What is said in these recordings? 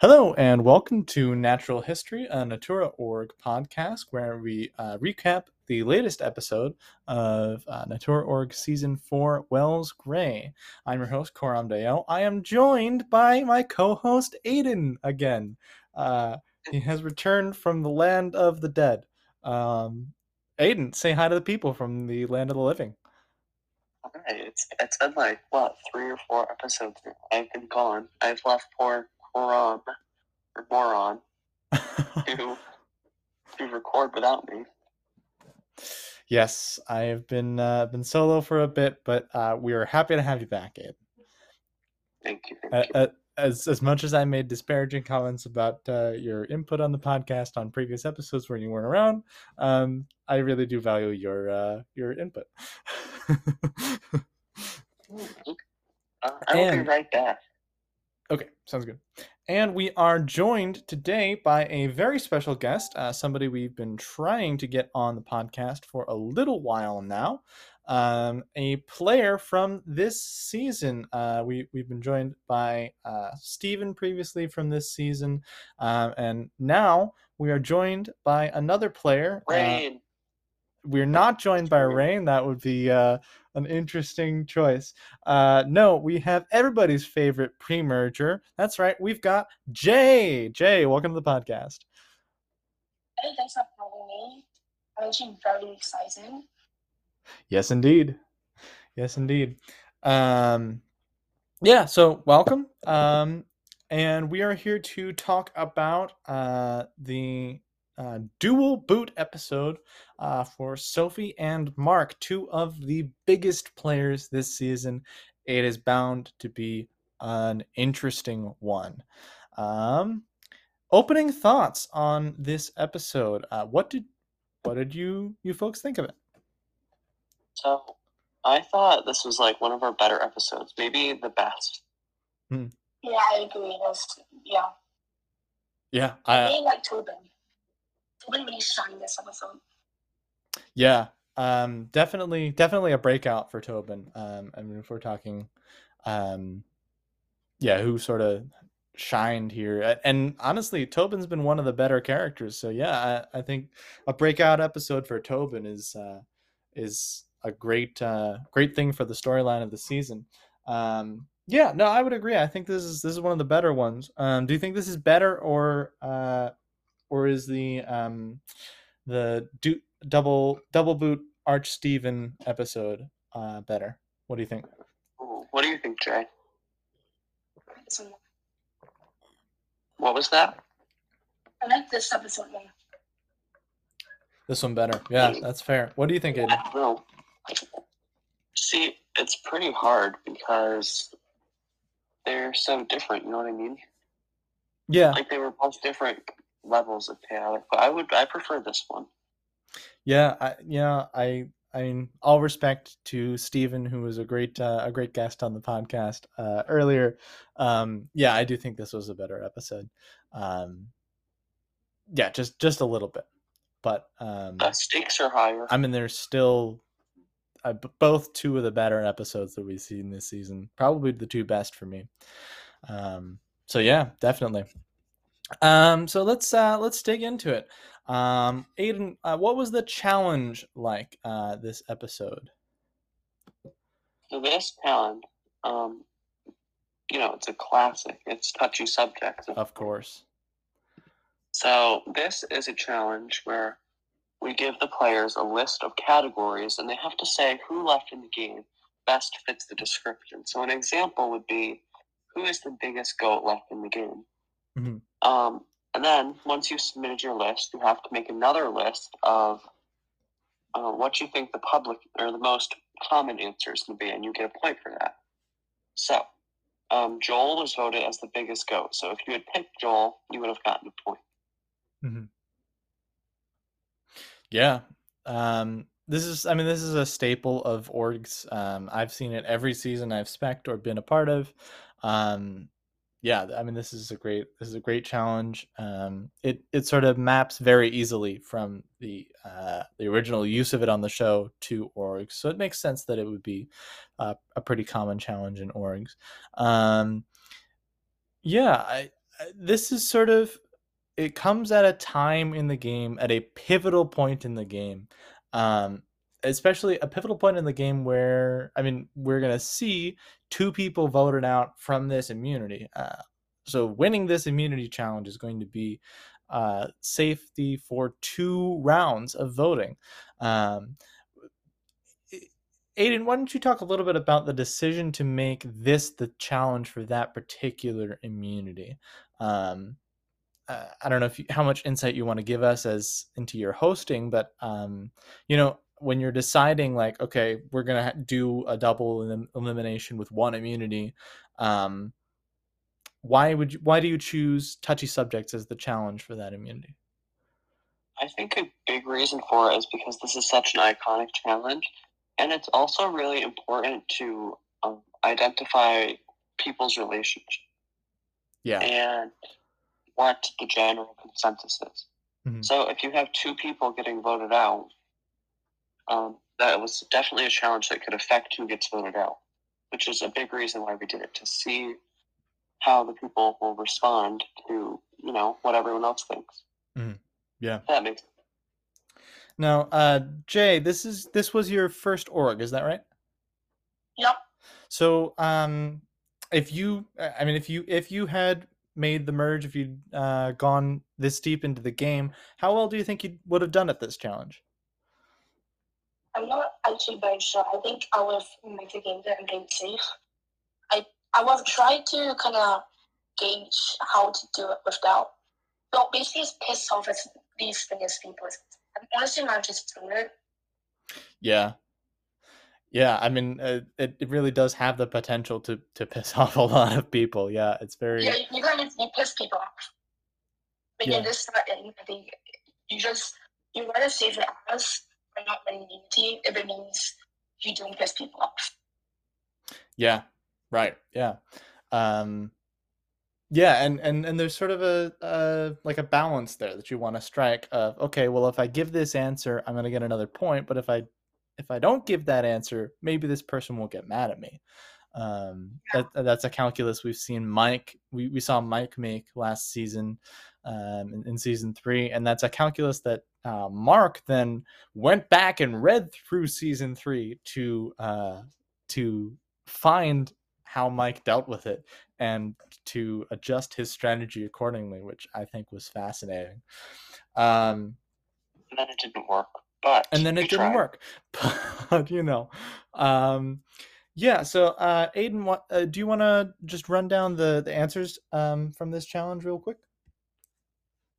Hello and welcome to Natural History, a Natura.org podcast where we uh, recap the latest episode of uh, Natura.org Season 4, Wells Gray. I'm your host, Coram Deo. I am joined by my co-host, Aiden, again. Uh, he has returned from the land of the dead. Um, Aiden, say hi to the people from the land of the living. All right, it's it's been like what three or four episodes. I've been gone. I've left poor Coram or Moron to to record without me. yes, I have been uh, been solo for a bit, but uh, we are happy to have you back, Aiden. Thank you. Thank Uh, you. uh, as as much as I made disparaging comments about uh, your input on the podcast on previous episodes when you weren't around, um, I really do value your uh, your input. I will and- be right back. Okay, sounds good. And we are joined today by a very special guest, uh, somebody we've been trying to get on the podcast for a little while now. Um, a player from this season. Uh, we we've been joined by uh, Steven previously from this season, um, and now we are joined by another player. Uh, Rain. We're not joined by Rain. That would be uh, an interesting choice. Uh, no, we have everybody's favorite pre-merger. That's right. We've got Jae. Jae, welcome to the podcast. Hey, thanks for having me. I'm actually very excited. Yes, indeed. Yes, indeed. Um, yeah. So welcome. Um, and we are here to talk about uh, the uh, dual boot episode uh, for Sophie and Mark, two of the biggest players this season. It is bound to be an interesting one. Um, opening thoughts on this episode. Uh, what did what did you you folks think of it? So, I thought this was like one of our better episodes, maybe the best. Yeah, I agree. That's, yeah. Yeah, I I really like Tobin. Shined this episode. yeah, um, definitely definitely a breakout for Tobin. Um, I mean, if we're talking, um, yeah, who sort of shined here, and honestly, Tobin's been one of the better characters. So yeah, I, I think a breakout episode for Tobin is uh, is a great uh, great thing for the storyline of the season. Um, yeah, no, I would agree. I think this is this is one of the better ones. Um, do you think this is better or uh, or is the um, the du- double double boot Arch Steven episode uh, better? What do you think? What do you think, Jae? What was that? I like this episode more. This one better. Yeah, that's fair. What do you think, I don't know. See, it's pretty hard because they're so different. You know what I mean? Yeah, Like they were both different levels of chaotic, but I would I prefer this one. yeah, I, yeah. I, I mean, all respect to Stephen, who was a great, uh, a great guest on the podcast uh, earlier. Um, yeah, I do think this was a better episode. Um, yeah, just, just a little bit, but um, The stakes are higher. I mean, there's still uh, both two of the better episodes that we've seen this season. Probably the two best for me. Um, so yeah, definitely. Um, so let's uh, let's dig into it. Um, Aiden, uh, what was the challenge like uh, this episode? So this challenge, um, you know, it's a classic. It's touchy subject. Of course. So this is a challenge where we give the players a list of categories, and they have to say who left in the game best fits the description. So an example would be, who is the biggest goat left in the game? Mhm. Um, and then once you've submitted your list, you have to make another list of uh, what you think the public or the most common answer is going to be, and you get a point for that. So, um, Joel was voted as the biggest goat. So if you had picked Joel, you would have gotten a point. Yeah. Um, this is, I mean, this is a staple of orgs. Um, I've seen it every season I've spec'd or been a part of. Um, yeah, I mean, this is a great, this is a great challenge. Um, it it sort of maps very easily from the uh, the original use of it on the show to orgs, so it makes sense that it would be uh, a pretty common challenge in orgs. Um, yeah, I this is sort of it comes at a time in the game at a pivotal point in the game um especially a pivotal point in the game where i mean we're to see two people voted out from this immunity uh, so winning this immunity challenge is going to be uh, safety for two rounds of voting um, Aiden, why don't you talk a little bit about the decision to make this the challenge for that particular immunity? Um, uh, I don't know if you, how much insight you want to give us as into your hosting, but um, you know when you're deciding like, okay, we're gonna do a double elim- elimination with one immunity. Um, why would you, why do you choose touchy subjects as the challenge for that immunity? I think a big reason for it is because this is such an iconic challenge and it's also really important to um, identify people's relationship. Yeah. And what the general consensus is. Mhm. So if you have two people getting voted out, um, that was definitely a challenge that could affect who gets voted out, which is a big reason why we did it to see how the people will respond to you know what everyone else thinks. Mhm. Yeah. That makes Now, uh, Jae, this is this was your first org, is that right? Yep. So, um, if you, I mean, if you if you had made the merge, if you'd uh, gone this deep into the game, how well do you think you would have done at this challenge? I'm not actually very sure. I think I will make the game and game safe. I I will try to kind of gauge how to do it without. So basically, it's piss off as these things people. I'm honestly not just doing it. Yeah, yeah. I mean, uh, it it really does have the potential to to piss off a lot of people. Yeah, it's very. Yeah, you kind of you piss people off. But Yeah. in this I think you just you want to save your ass and not win immunity if it means you don't piss people off. Yeah, right. Yeah. Um yeah, and and and there's sort of a uh like a balance there that you want to strike of okay, well if I give this answer, I'm going to get another point, but if I if I don't give that answer, maybe this person won't get mad at me. Um that that's a calculus we've seen Mike we we saw Mike make last season um in, in season 3 and that's a calculus that uh, Mark then went back and read through season 3 to uh to find how Mike dealt with it and to adjust his strategy accordingly, which I think was fascinating. Um, and then it didn't work. But and then it didn't tried. work, but you know, um, yeah. So, uh, Aiden, what uh, do you want to just run down the the answers um, from this challenge real quick?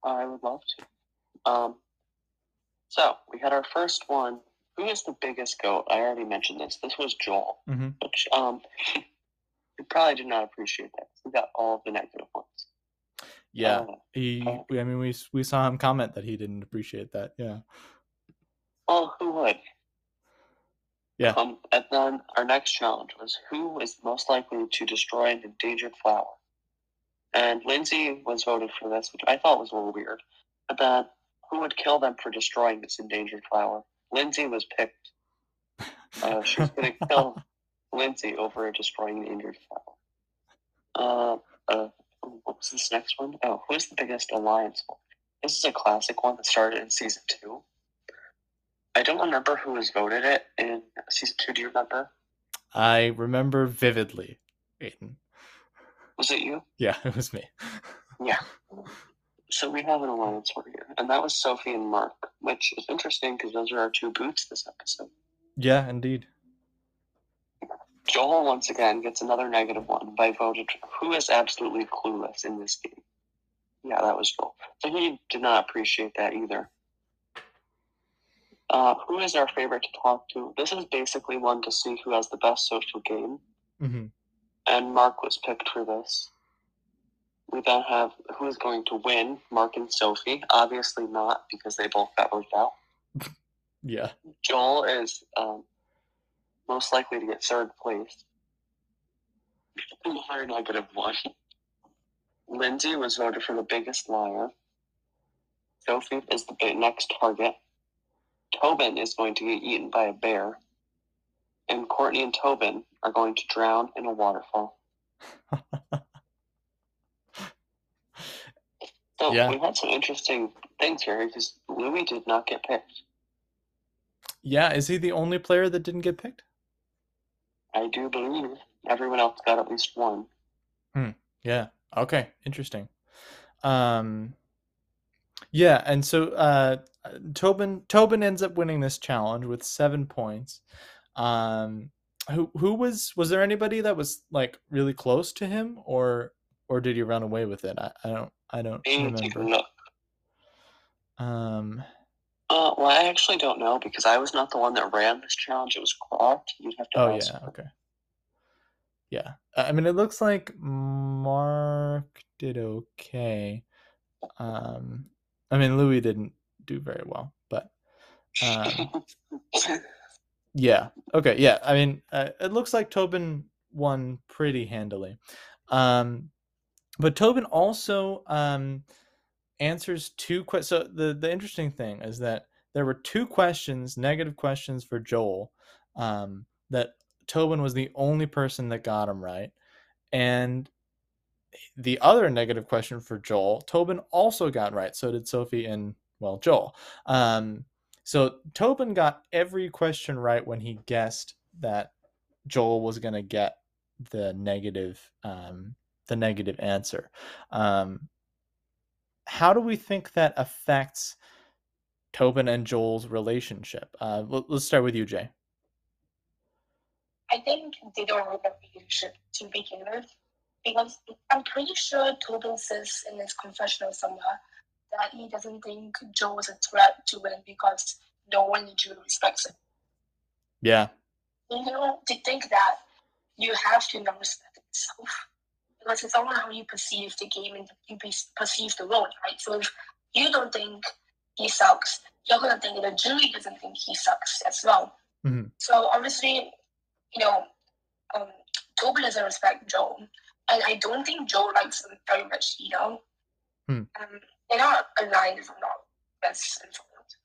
I would love to. Um, so we had our first one. Who is the biggest goat? I already mentioned this. This was Joel, Mhm. which um, he probably did not appreciate that. He got all of the negative ones. Yeah, Uh, he. uh, I mean, we we saw him comment that he didn't appreciate that. Yeah, well, who would? Yeah. Um, and then our next challenge was who is most likely to destroy an endangered flower. And Lindsay was voted for this, which I thought was a little weird. But then, who would kill them for destroying this endangered flower? Lindsay was picked. Uh, she was going to kill Lindsay over destroying the injured flower. Uh, uh, what was this next one? Oh, who's the biggest alliance? This is a classic one that started in season two. I don't remember who was voted it in season two. Do you remember? I remember vividly, Aiden. Was it you? Yeah, it was me. Yeah. So we have an alliance here, and that was Sophie and Mark, which is interesting because those are our two boots this episode. Yeah, indeed. Joel once again gets another negative one by voted who is absolutely clueless in this game. Yeah, that was Joel. So he did not appreciate that either. Uh, who is our favorite to talk to? This is basically one to see who has the best social game, hmm and Mark was picked for this. We then have who is going to win, Mark and Sophie. Obviously not, because they both got voted out. Yeah. Joel is um, most likely to get third place. Another negative one. Lindsay was voted for the biggest liar. Sophie is the next target. Tobin is going to get eaten by a bear. And Courtney and Tobin are going to drown in a waterfall. So Yeah. we had some interesting things here because Louis did not get picked. Yeah, is he the only player that didn't get picked? I do believe everyone else got at least one. Hmm. Yeah. Okay. Interesting. Um yeah, and so uh Tobin Tobin ends up winning this challenge with 7 points. Um who who was was there anybody that was like really close to him or or did he run away with it? I, I don't I don't I need to take a remember. look. Um Uh, well, I actually don't know because I was not the one that ran this challenge. It was Clark. You'd have to oh ask. yeah, okay. Yeah. I I mean it looks like Mark did okay. Um I mean Louis didn't do very well, but um Yeah. Okay. Yeah. I mean, uh, it looks like Tobin won pretty handily. Um, but Tobin also um, answers two questions. So the the interesting thing is that there were two questions, negative questions for Joel, um, that Tobin was the only person that got them right, and the other negative question for Joel, Tobin also got right. So did Sophie and well Joel. Um, so Tobin got every question right when he guessed that Joel was going to get the negative um, the negative answer. Um, how do we think that affects Tobin and Joel's relationship? Uh, let- let's start with you, Jae. I think they don't have a relationship to begin with because I'm pretty sure Tobin says in his confessional somewhere that he doesn't think Joe is a threat to him because no one in Drew respects him. Yeah, You know, to think that you have to not respect yourself because it's all how you perceive the game and you pe- perceive the role, right? So if you don't think he sucks, you're gonna think that Julie doesn't think he sucks as well. Mhm. So obviously, you know, um, Tobin doesn't respect Joe, and I don't think Joe likes him very much either. Hmm. Um, they're not aligned, if I'm not best informed.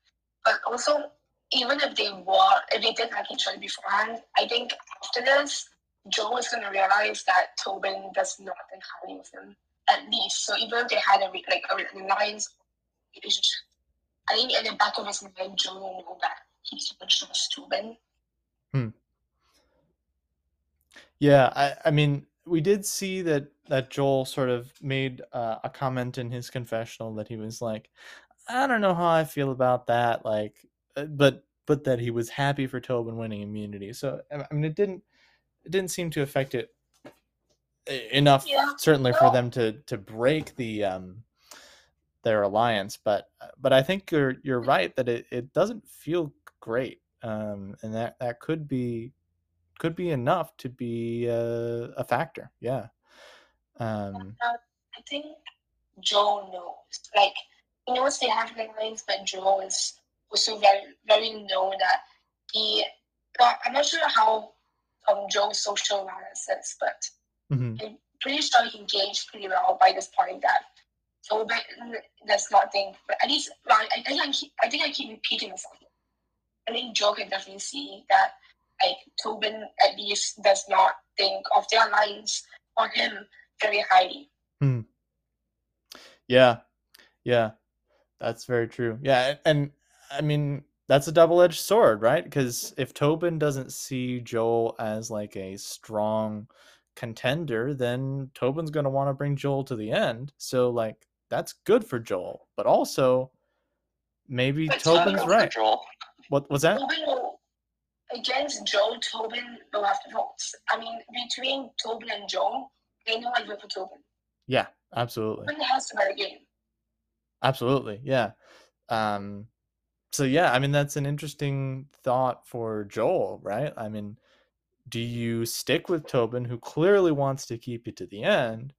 But also, even if they were, if they did like each other beforehand, I think after this, Joe is going to realize that Tobin does not think highly of him, at least. So even if they had a re- like a alliance relationship, I think in the back of his mind, Joe will know that he's going to trust Tobin. Hmm. Yeah, I, I mean, we did see that that Joel sort of made uh, a comment in his confessional that he was like, I don't know how I feel about that, like, uh, but but that he was happy for Tobin winning immunity. So I mean, it didn't it didn't seem to affect it e- enough, Yeah, certainly for them to to break the um their alliance. But but I think you're you're right that it, it doesn't feel great, um, and that that could be could be enough to be a, a factor. Yeah. Um, I think Joe knows. Like he knows they have alliance, but Joe is also very very known that he. I'm not sure how um Joe's social awareness is, but mhm. I'm pretty sure he engaged pretty well by this point that Tobin does not think. But at least, well, I, I think I keep, I think I keep repeating myself. I think Joe can definitely see that like Tobin at least does not think of their alliance on him very highly. Yeah. Yeah. That's very true. Yeah. And, and I mean, that's a double edged sword, right? Because if Tobin doesn't see Joel as like a strong contender, then Tobin's going to want to bring Joel to the end. So, like, that's good for Joel. But also, maybe Tobin's right. Joel. What was that? Tobin will, against Joel, Tobin will have to vote. I mean, between Tobin and Joel, they know I vote for Tobin. Yeah, absolutely. Tobin has the game. Absolutely. Yeah. Um so yeah, I mean that's an interesting thought for Joel, right? I mean, do you stick with Tobin who clearly wants to keep you to the end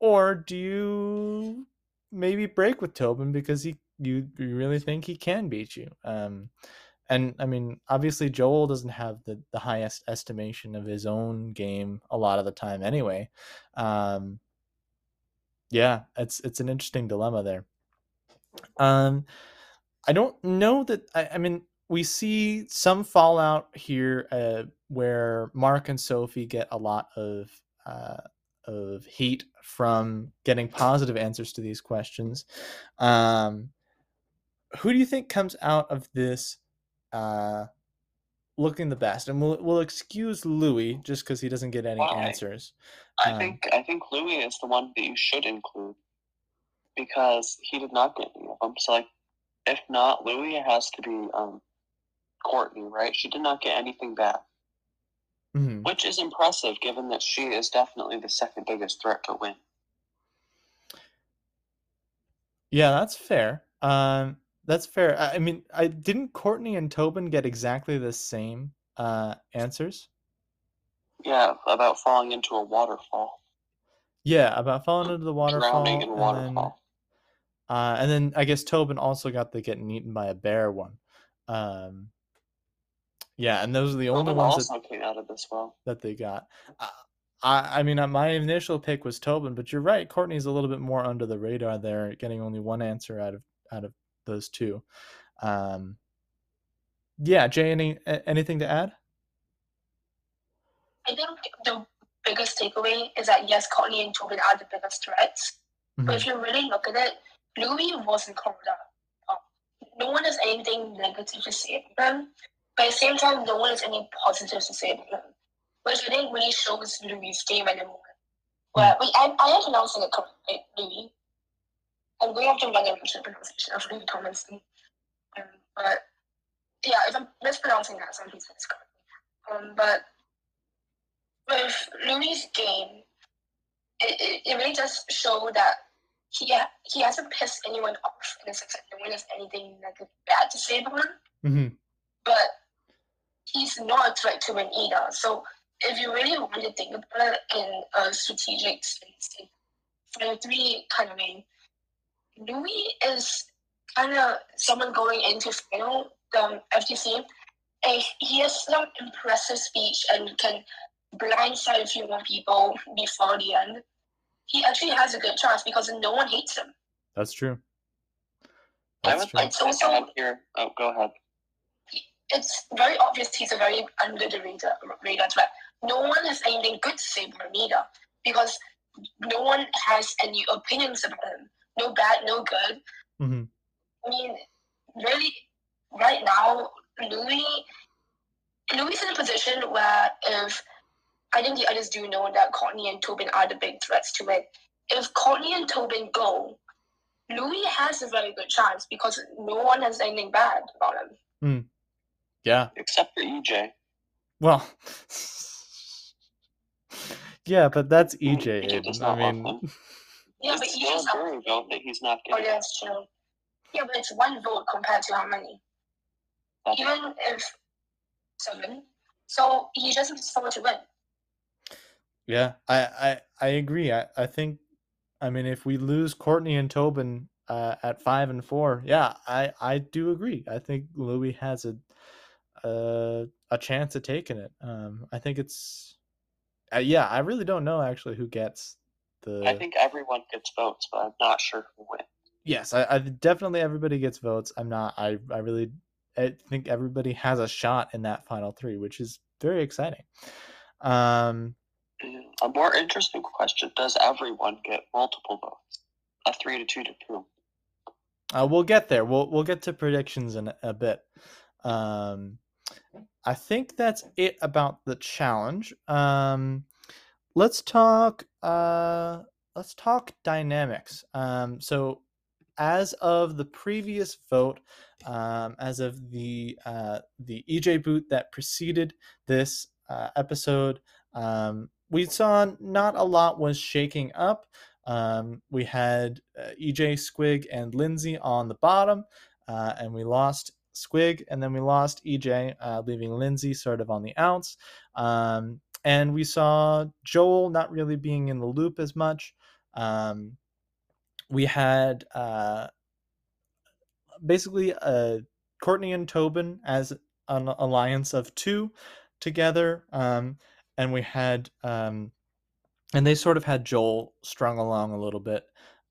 or do you maybe break with Tobin because he you, you really think he can beat you? Um and I mean, obviously Joel doesn't have the the highest estimation of his own game a lot of the time anyway. Um yeah, it's it's an interesting dilemma there. Um, I don't know that. I, I mean, we see some fallout here uh, where Mark and Sophie get a lot of uh, of heat from getting positive answers to these questions. Um, who do you think comes out of this uh, looking the best? And we'll we'll excuse Louis just because he doesn't get any Why? answers. I Um, think I think Louis is the one that you should include because he did not get any of them. So like, if not Louis, it has to be um, Courtney, right? She did not get anything bad, mhm. which is impressive given that she is definitely the second biggest threat to win. Yeah, that's fair. Um, that's fair. I, I mean, I didn't Courtney and Tobin get exactly the same uh, answers. Yeah, about falling into a waterfall, Yeah, about falling into the waterfall, drowning in a and then waterfall. Uh, and then I guess Tobin also got the getting eaten by a bear one. Um, yeah, and those are the only Tobin ones that, came out of this well. that they got. Uh, I, I mean, uh, my initial pick was Tobin, but you're right. Courtney's a little bit more under the radar there, getting only one answer out of out of those two. Um, yeah, Jae, any anything to add? I think the biggest takeaway is that yes, Courtney and Tobin are the biggest threats. But Mhm. if you really look at it, Louis wasn't called up. Uh, No one has anything negative to say about him. But at the same time, no one has any positive to say about him. Which I think really shows Louis' game at the moment. I, I am pronouncing it correctly, Louis. I'm going to have to run the pronunciation of Louis Tomlinson. Um, but yeah, if I'm mispronouncing that, some please. Um, but with Louis' game, it, it, it really does show that he ha- he hasn't pissed anyone off in the sense that no one has anything negative bad to say about him, Mhm. but he's not a threat to win either. So if you really want to think about it in a strategic sense, in final three kind of way, Louis is kind of someone going into final um, FTC, and he has some impressive speech and can blindside a few more people before the end. He actually has a good chance because no one hates him. That's true. I That's would true. like It's to also- add here. Oh, go ahead. It's very obvious he's a very under the radar, radar threat. No one has anything good to say about him either because no one has any opinions about him. No bad, no good. hmm I mean, really, right now, Louis, Louis is in a position where if I think the others do know that Courtney and Tobin are the big threats to it. If Courtney and Tobin go, Louis has a very good chance because no one has anything bad about him. Hmm. Yeah. Except for EJ. Well. yeah, but that's EJ. EJ does not I mean. Yeah, it's but still EJ's a jury vote that he's not Oh, getting. that's true. Yeah, but it's one vote compared to how many? That's- Even if seven. So he just needs someone to win. Yeah, I, I, I agree. I, I think, I mean, if we lose Courtney and Tobin uh, at five and four, yeah, I, I do agree. I think Louis has a, a, a chance at taking it. Um, I think it's, uh, yeah, I really don't know actually who gets the. I think everyone gets votes, but I'm not sure who wins. yes, I, I definitely everybody gets votes. I'm not. I I really I think everybody has a shot in that final three, which is very exciting. Um, A more interesting question: Does everyone get multiple votes? A three to two to two. uh, we'll get there. We'll we'll get to predictions in a, bit. Um, I think that's it about the challenge. Um, let's talk. Uh, let's talk dynamics. Um, so as of the previous vote, um, as of the uh, the EJ boot that preceded this uh, episode, um, we saw not a lot was shaking up. Um, we had uh, EJ Squig and Lindsay on the bottom, uh, and we lost Squig, and then we lost EJ, uh, leaving Lindsay sort of on the outs. Um, and we saw Joel not really being in the loop as much. Um, we had uh, basically uh, Courtney and Tobin as an alliance of two together, um, and we had um, and they sort of had Joel strung along a little bit,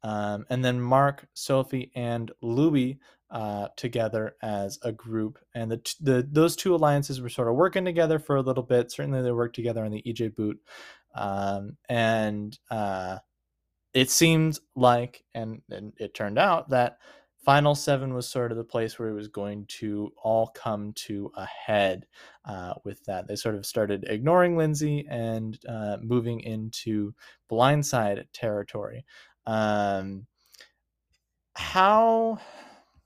um, and then Mark, Sophie, and Louis uh, together as a group, and the, the those two alliances were sort of working together for a little bit. Certainly, they worked together on the EJ boot Um, and uh, it seemed like, and, and it turned out that Final Seven was sort of the place where it was going to all come to a head uh, with that. They sort of started ignoring Lindsay and uh, moving into blindside territory. Um, how?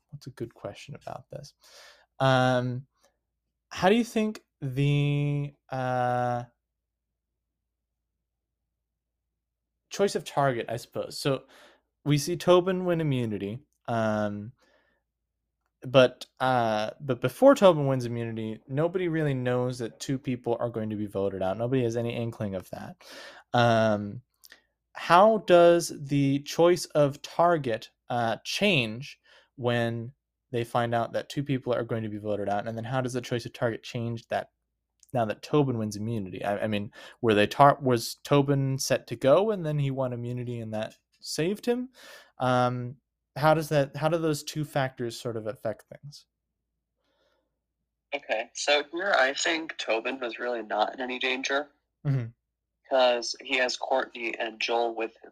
What's a good question about this? Um, how do you think the uh, choice of target, I suppose? So we see Tobin win immunity. Um, but uh, but before Tobin wins immunity, nobody really knows that two people are going to be voted out. Nobody has any inkling of that. Um, how does the choice of target uh, change when they find out that two people are going to be voted out, and then how does the choice of target change that now that Tobin wins immunity? I, I mean, were they tar- was Tobin set to go, and then he won immunity, and that saved him? Um, how does that? How do those two factors sort of affect things? Okay, so here I think Tobin was really not in any danger Mhm. because he has Courtney and Joel with him.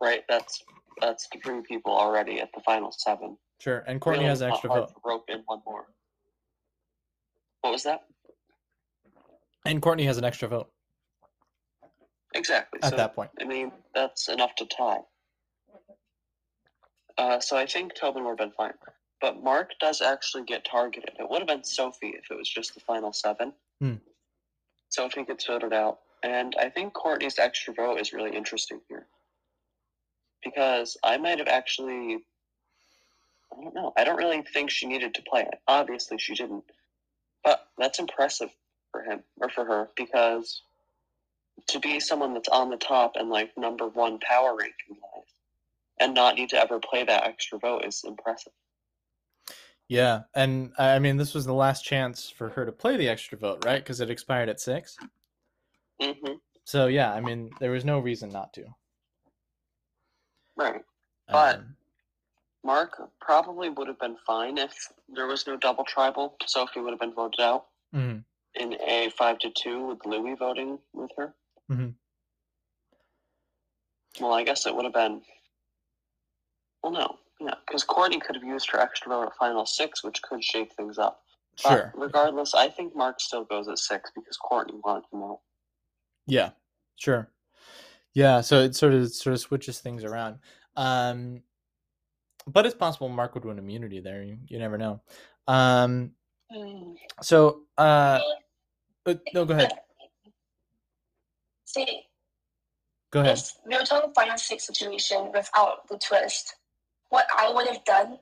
Right, that's that's three people already at the final seven. Sure, and Courtney Really has an extra vote, rope in one more. What was that? and Courtney has an extra vote Exactly. at so that point. I mean, that's enough to tie. Uh, so I think Tobin would have been fine. But Mark does actually get targeted. It would have been Sophie if it was just the final seven. Hmm. Sophie gets voted out. And I think Courtney's extra vote is really interesting here. Because I might have actually. I don't know. I don't really think she needed to play it. Obviously, she didn't. But that's impressive for him, or for her, because to be someone that's on the top and like number one power ranking wise and not need to ever play that extra vote is impressive. Yeah, and I mean, this was the last chance for her to play the extra vote, right? Because it expired at six. hmm So yeah, I mean, there was no reason not to. Right. But- Um, Mark probably would have been fine if there was no double tribal. Sophie would have been voted out mhm. in a five to two with Louis voting with her. Mhm. Well, I guess it would have been. Well, no, yeah, because Courtney could have used her extra vote at final six, which could shake things up. But Sure. regardless, I think Mark still goes at six because Courtney wanted to know. Yeah. Sure. Yeah. So it sort of sort of switches things around. Um, but it's possible Mark would win immunity there. You, you never know. Um, so uh, uh, no, go ahead. See, Go ahead. if we were talking final six situation without the twist, what I would have done,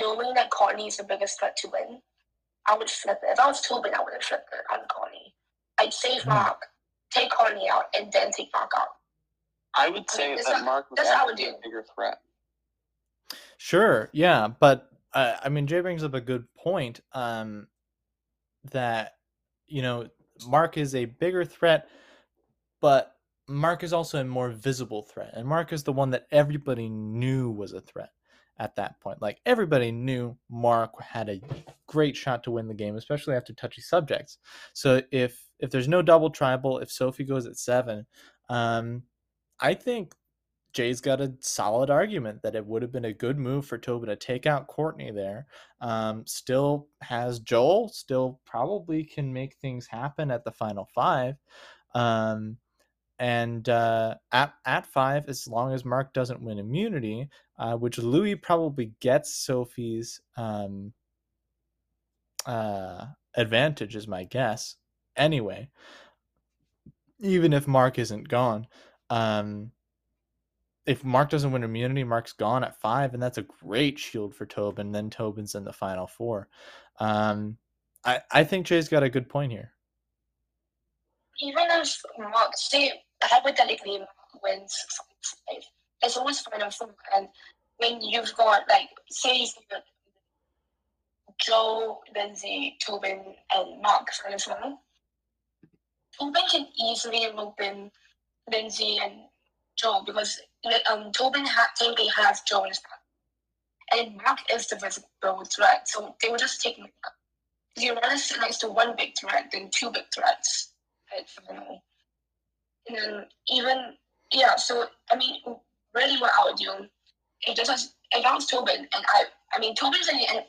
knowing that Courtney is the biggest threat to win, I would flip it. If I was Tobin, I would have flipped it on Courtney. I'd save Hmm. Mark, take Courtney out, and then take Mark out. I would say That's that not- Mark was that's how I would actually a bigger threat. Sure, yeah, but uh, I mean, Jae brings up a good point. Um, that you know, Mark is a bigger threat, but Mark is also a more visible threat, and Mark is the one that everybody knew was a threat at that point. Like everybody knew Mark had a great shot to win the game, especially after touchy subjects. So if if there's no double tribal, if Sophie goes at seven, um, I think Jae's got a solid argument that it would have been a good move for Tobin to take out Courtney there. Um, still has Joel, still probably can make things happen at the final five. Um, and uh, at, at five, as long as Mark doesn't win immunity, uh, which Louis probably gets Sophie's um, uh, advantage, is my guess. Anyway, even if Mark isn't gone. Um, if Mark doesn't win immunity, Mark's gone at five, and that's a great shield for Tobin. Then Tobin's in the final four. Um, I I think Jae's got a good point here. Even if Mark, say, hypothetically, wins five, it's always final four. And when you've got, like, say, Joe, Lindsay, Tobin, and Mark final four, Tobin can easily rope in Lindsay and Joe because um, Tobin ha- technically has Joe in his. And Mark is the visible threat, so they will just take Mark. You'd rather sit next to one big threat than two big threats. Know. And then even yeah, so I mean, really, what I would do if this was if I was Tobin and I I mean Tobin's in the end.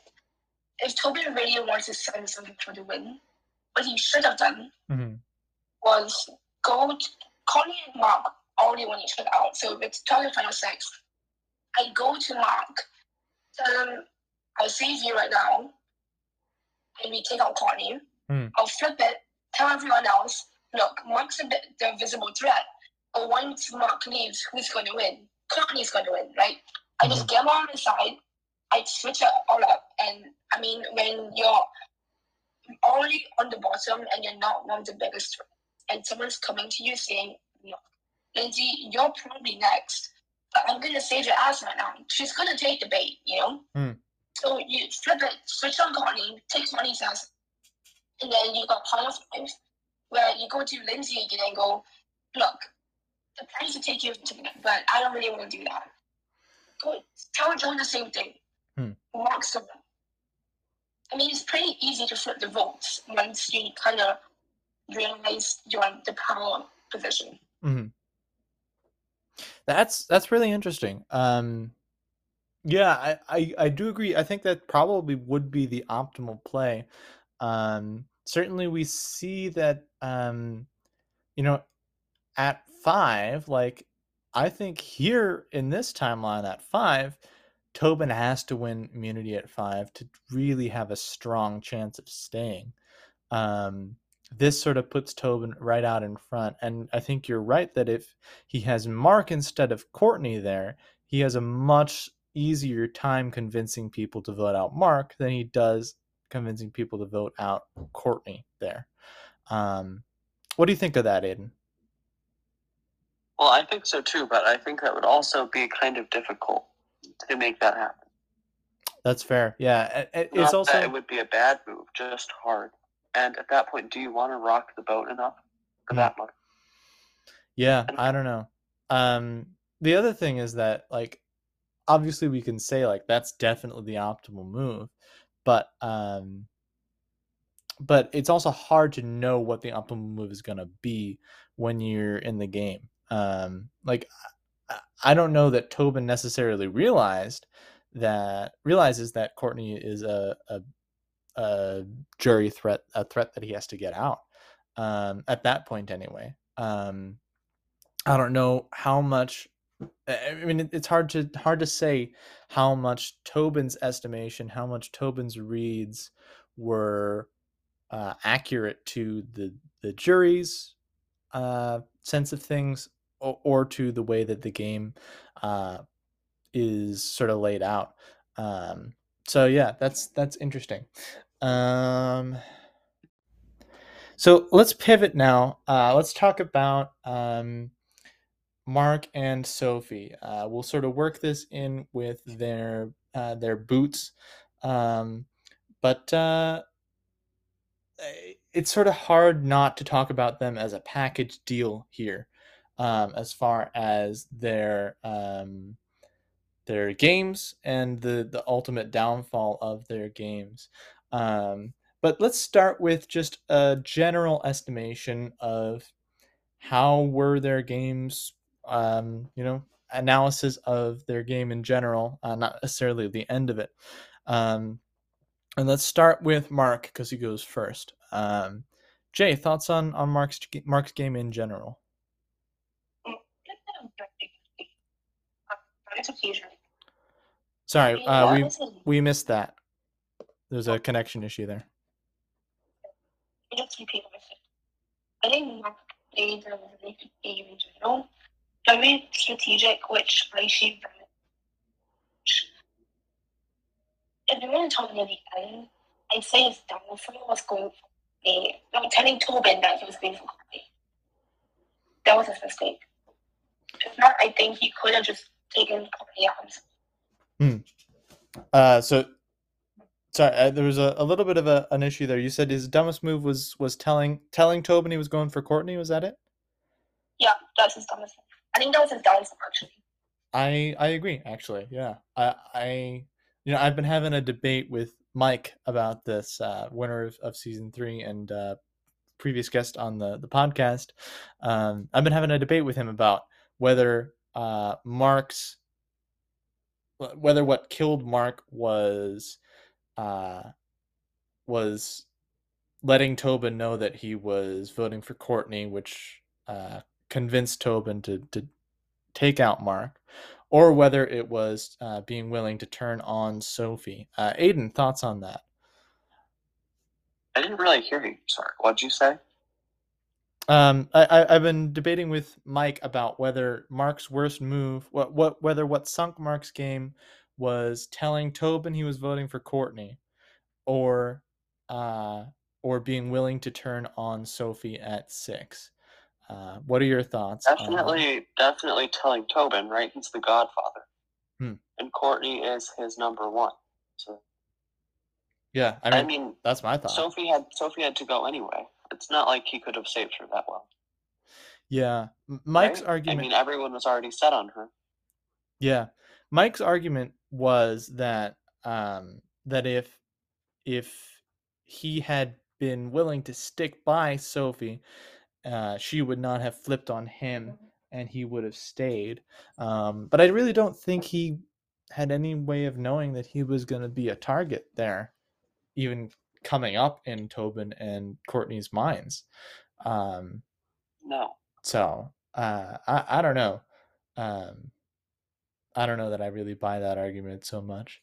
If Tobin really wants to send something for the win, what he should have done hmm was go to Connie and Mark only when each other out. So if it's target final six, I go to Mark, tell him I'll save you right now, and we take out Connie. Hmm. I'll flip it, tell everyone else, look, Mark's a bit the visible threat. But once Mark leaves, who's going to win? Connie's going to win, right? I just get on the side, I switch it all up, and I mean when you're only on the bottom and you're not one of the biggest and someone's coming to you saying, no, Lindsay, you're probably next, but I'm gonna save your ass right now. She's gonna take the bait, you know? Hmm. So you flip it, switch on Connie, take Connie's ass, and then you got final five, where you go to Lindsay again and go, look, the plan to take you to but I don't really want to do that. Go tell Joan the same thing. Hmm. Mark someone. I mean, it's pretty easy to flip the votes once you kind of realize you're in the power position. hmm That's that's really interesting. Um, yeah, I, I I do agree. I think that probably would be the optimal play. Um, certainly, we see that um, you know, at five, like I think here in this timeline at five, Tobin has to win immunity at five to really have a strong chance of staying. Um, this sort of puts Tobin right out in front. And I think you're right that if he has Mark instead of Courtney there, he has a much easier time convincing people to vote out Mark than he does convincing people to vote out Courtney there. Um, what do you think of that, Aiden? Well, I think so too, but I think that would also be kind of difficult to make that happen. That's fair. Yeah, Not it's that also it would be a bad move, just hard. And at that point, do you want to rock the boat enough for that much? Yeah, I don't know. Um, the other thing is that like obviously we can say like that's definitely the optimal move, but um but it's also hard to know what the optimal move is going to be when you're in the game. Um like I- don't know that Tobin necessarily realized that realizes that Courtney is a a, a jury threat, a threat that he has to get out. Um, at that point, anyway. Um, I don't know how much. I I mean, it's hard to hard to say how much Tobin's estimation, how much Tobin's reads were uh, accurate to the the jury's uh, sense of things, or, to the way that the game uh, is sort of laid out. Um, so yeah, that's that's interesting. Um, so let's pivot now. Uh, let's talk about um, Mark and Sophie. Uh, we'll sort of work this in with their uh, their boots, um, but uh, eh, it's sort of hard not to talk about them as a package deal here, um, as far as their um, their games and the the ultimate downfall of their games. Um, but let's start with just a general estimation of how were their games um, you know analysis of their game in general uh, not necessarily the end of it. Um, and let's start with mark because he goes first. Um, jae thoughts on on mark's mark's game in general It's sorry uh, we we missed that there's a connection issue there just repeat myself. I think played a game in general. Very strategic, which I see. If you want to talk about the end, I'd say his downfall was going for the no telling Tobin that he was going for Courtney. That was his mistake. If not, I think he could have just out. Uh, so sorry, uh, there was a, a little bit of a, an issue there. You said his dumbest move was was telling telling Tobin he was going for Courtney. Was that it? Yeah, that's his dumbest. I think that was his downfall actually. I I agree. Actually, yeah. I I you know I've been having a debate with Mike about this uh, winner of, of season three and uh, previous guest on the the podcast, um, I've been having a debate with him about whether uh, Mark's whether what killed Mark was uh, was letting Tobin know that he was voting for Courtney, which uh, convinced Tobin to to take out Mark, or whether it was uh, being willing to turn on Sophie. Uh, Aiden, thoughts on that? I didn't really hear you. Sorry, what'd you say? Um, I, I have been debating with Mike about whether Mark's worst move, what what whether what sunk Mark's game was telling Tobin he was voting for Courtney, or uh, or being willing to turn on Sophie at six. Uh, what are your thoughts? Definitely, definitely telling Tobin, right? He's the godfather. Hmm. And Courtney is his number one. So yeah, I mean, I mean, that's my thought. Sophie had Sophie had to go anyway. It's not like he could have saved her that well. yeah, Mike's right? argument. I mean, everyone was already set on her. Yeah, Mike's argument was that um, that if if he had been willing to stick by Sophie, uh, she would not have flipped on him, and he would have stayed. Um, but I really don't think he had any way of knowing that he was going to be a target there, even coming up in Tobin and Courtney's minds. Um, No. so uh, I I don't know. Um, I don't know that I really buy that argument so much.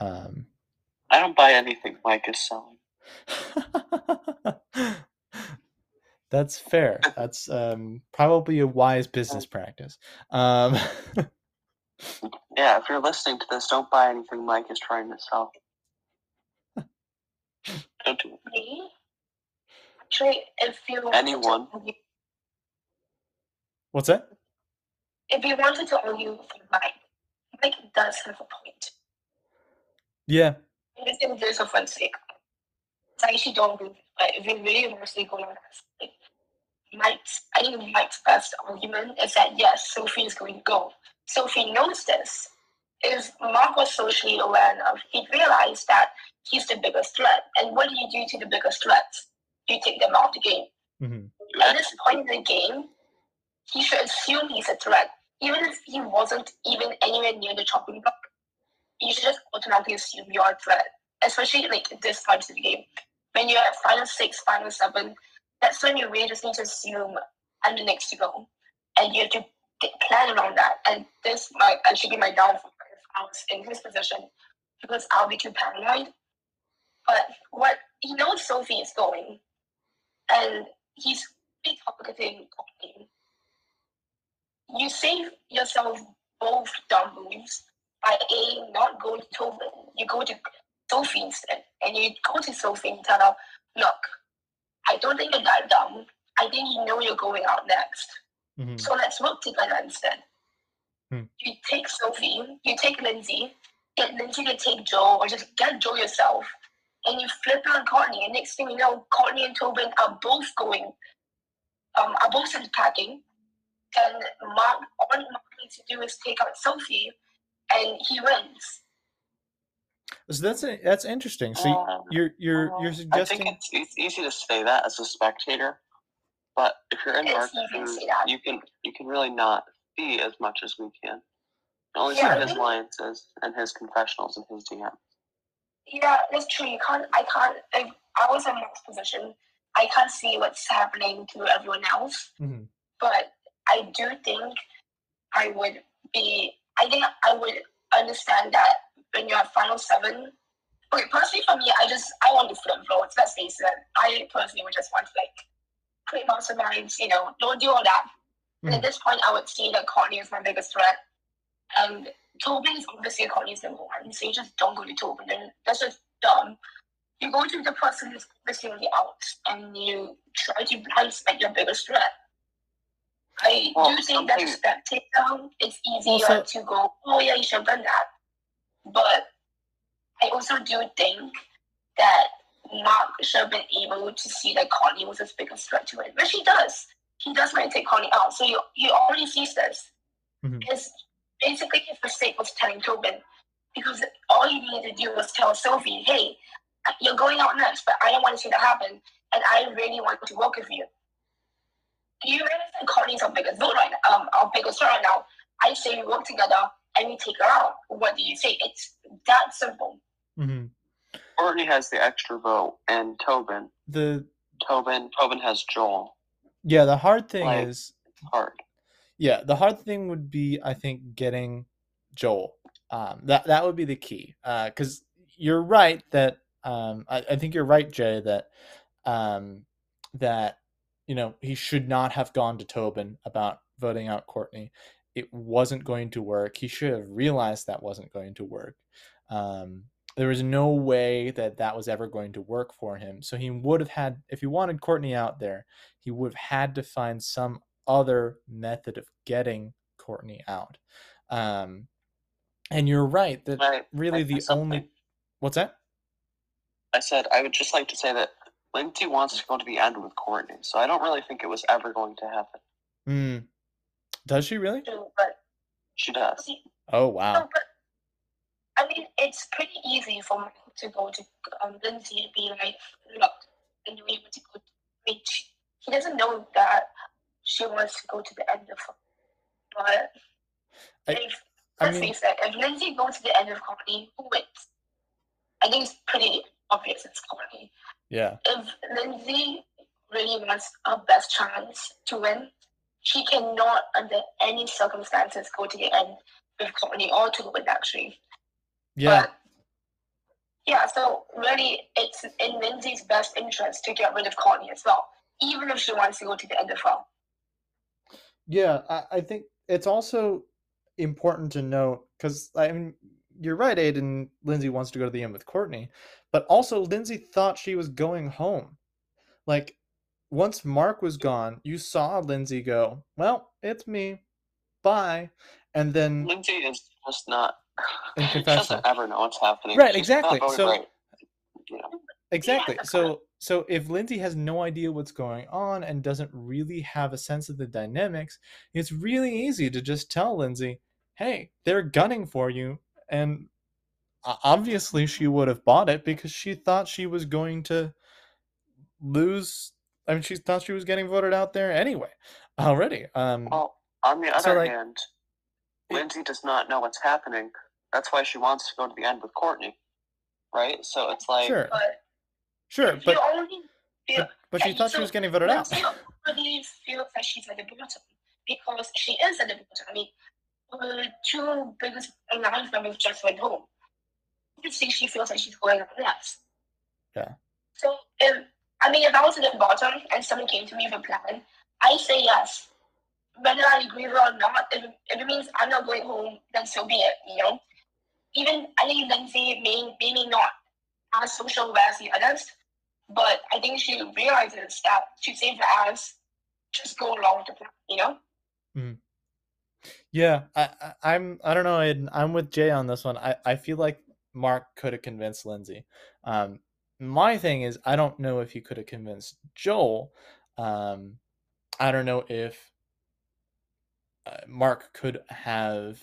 Um, I don't buy anything Mike is selling. that's fair. That's um, probably a wise business practice. Um, Yeah, if you're listening to this, don't buy anything Mike is trying to sell. Don't do it. Me? Actually, if you Anyone. argue- what's that? if you wanted to argue for Mike, Mike does have a point. Yeah, And it's in this of sake. I actually don't believe it, but if you really honestly go on that side, Mike's I think Mike's best argument is that yes, Sophie is going to go. Sophie knows this. If Mark was socially aware enough, he'd realize that he's the biggest threat. And what do you do to the biggest threats? You take them out of the game. hmm At this point in the game, he should assume he's a threat. Even if he wasn't even anywhere near the chopping block, you should just automatically assume you're a threat. Especially like at this part of the game. When you're at final six, final seven, that's when you really just need to assume I'm the next to go. And you have to plan around that. And this might actually be my downfall if I was in his position because I'll be too paranoid. But what he knows Sophie is going, and he's big targeting You save yourself both dumb moves by A, not going to Tobin. You go to Sophie instead. And you go to Sophie and tell her, look, I don't think you're that dumb. I think you know you're going out next. hmm So let's work together instead. Hmm. You take Sophie, you take Lindsay, get Lindsay to take Joe, or just get Joe yourself, and you flip on Courtney. And next thing you know, Courtney and Tobin are both going, um, are both attacking. And Mark, all Mark needs to do is take out Sophie, and he wins. So that's a, that's interesting. So Um, you're you're you're suggesting. I think it's, it's easy to say that as a spectator, but if you're in It's Mark's easy to shoes, you can you can really not see as much as we can. You only Yeah, I see his alliances and his confessionals and his DM. Yeah, that's true. You can't. I can't. If I was in Mark's position, I can't see what's happening to everyone else. Mhm. But I do think I would be. I think I would understand that when you're at final seven. Okay, personally for me, I just I want to flip votes. Let's face it. I personally would just want to like create masterminds. You know, don't do all that. And at this point, I would see that Courtney is my biggest threat. And Tobin is obviously Courtney's number one, so you just don't go to Tobin. And that's just dumb. You go to the person who's obviously on the out, and you try to blind spot your biggest threat. I Well, do think that something- as a spectator, it's easier Also- to go, oh yeah, you should have done that. But I also do think that Mark should have been able to see that Connie was his biggest threat to it, which he does. He does want to take Connie out, so he, he already sees this. Mhm. His basically his mistake was telling Tobin because all he needed to do was tell Sophie, "Hey, you're going out next, but I don't want to see that happen." and I really want to work with you. Do you realize that Courtney's our biggest vote right now, um, our biggest star right now? I say we work together and we take her out. What do you say? It's that simple. Mm-hmm. Courtney has the extra vote, and Tobin. The Tobin. Tobin has Joel. yeah, the hard thing Like- is Hard. Yeah, the hard thing would be, I think, getting Joel. Um, that that would be the key. Because you're right that um, I, I think you're right, Jae, that um, that you know he should not have gone to Tobin about voting out Courtney. It wasn't going to work. He should have realized that wasn't going to work. Um, there was no way that that was ever going to work for him. So he would have had, if he wanted Courtney out there, he would have had to find some other method of getting Courtney out. Um, and you're right that I, really I- the something. only what's that? I said I would just like to say that Lindsay wants to go to the end with Courtney, so I don't really think it was ever going to happen. Mm. Does she really? too, But She does. see, Oh no, wow. but I mean, it's pretty easy for me to go to um, Lindsay and be like, look, and you able to go. I mean, she, he doesn't know that she wants to go to the end of. But I- if, I let's mean, face it, if Lindsay goes to the end of Courtney, who wins? I think it's pretty obvious it's Courtney. yeah, If Lindsay really wants her best chance to win, she cannot, under any circumstances, go to the end with Courtney or to win, actually. yeah, But, yeah, so really, it's in Lindsay's best interest to get rid of Courtney as well, even if she wants to go to the end of her. Yeah. I, I think it's also important to note because I mean you're right, Aiden. Lindsay wants to go to the end with Courtney, but also Lindsay thought she was going home. Like once Mark was gone, you saw Lindsay go, "Well, it's me, bye," and then Lindsay is just not. In she confessional. doesn't ever know what's happening. Right, She's exactly. So- right. Know, Exactly. So so if Lindsay has no idea what's going on and doesn't really have a sense of the dynamics, it's really easy to just tell Lindsay, "Hey, they're gunning for you." And obviously she would have bought it because she thought she was going to lose I mean she thought she was getting voted out there anyway already. Um well, on the other So, like, hand, it- Lindsay does not know what's happening. That's why she wants to go to the end with Courtney, right? So it's like, sure. But Sure, but you only feel but, but she yeah, thought she was getting voted out. Already feels that she's at the bottom because she is at the bottom. I mean, the two biggest alliance members just went home. Obviously, she feels like she's going up next. Yeah. So, if I mean, if I was at the bottom and someone came to me with a plan, I say yes. Whether I agree with it or not, if, if it means I'm not going home, then so be it, you know? Even, I think Lindsay may, maybe not as social aware as the others, but I think she realizes that to save the ass, just go along with plan, you know? Yeah, I, I I'm I don't know. I'm with Jae on this one. I, I feel like Mark could have convinced Lindsay. Um, my thing is I don't know if he could have convinced Joel. Um, I don't know if uh, Mark could have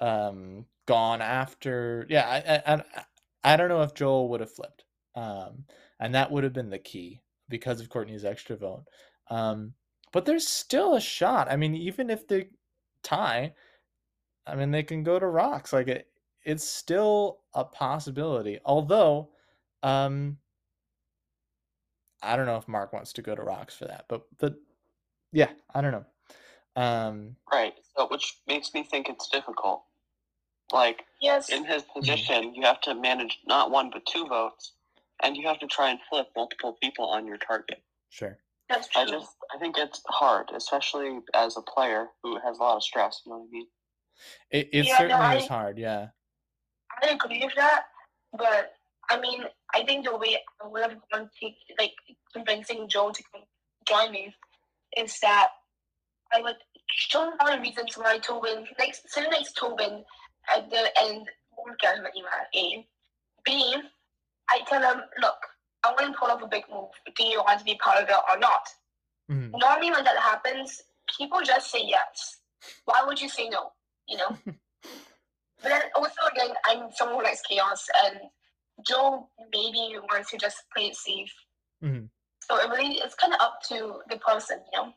um gone after. Yeah, I I I, I don't know if Joel would have flipped. Um, and that would have been the key because of Courtney's extra vote. Um, but there's still a shot. I mean, even if they tie, I mean, they can go to rocks. Like it, it's still a possibility. Although, um, I don't know if Mark wants to go to rocks for that, but but yeah, I don't know. Um, right. So which makes me think it's difficult. Like Yes. in his Mm-hmm. position, you have to manage not one but two votes, and you have to try and flip multiple people on your target. sure. That's true. I just I think it's hard, especially as a player who has a lot of stress. You know what I mean? It it Yeah, no, certainly I- is hard. Yeah. I agree with that, but I mean, I think the way I would have gone to like convincing Joe to join me is that I would show him all the reasons why Tobin, like, say next Tobin at the end, orgasm at A. B, I tell them, look, I want to pull off a big move. Do you want to be part of it or not? Mhm. Normally, when that happens, people just say yes. Why would you say no? You know. but then also again, I'm someone who likes chaos, and Joe maybe wants to just play it safe. Mhm. So it really it's kind of up to the person, you know.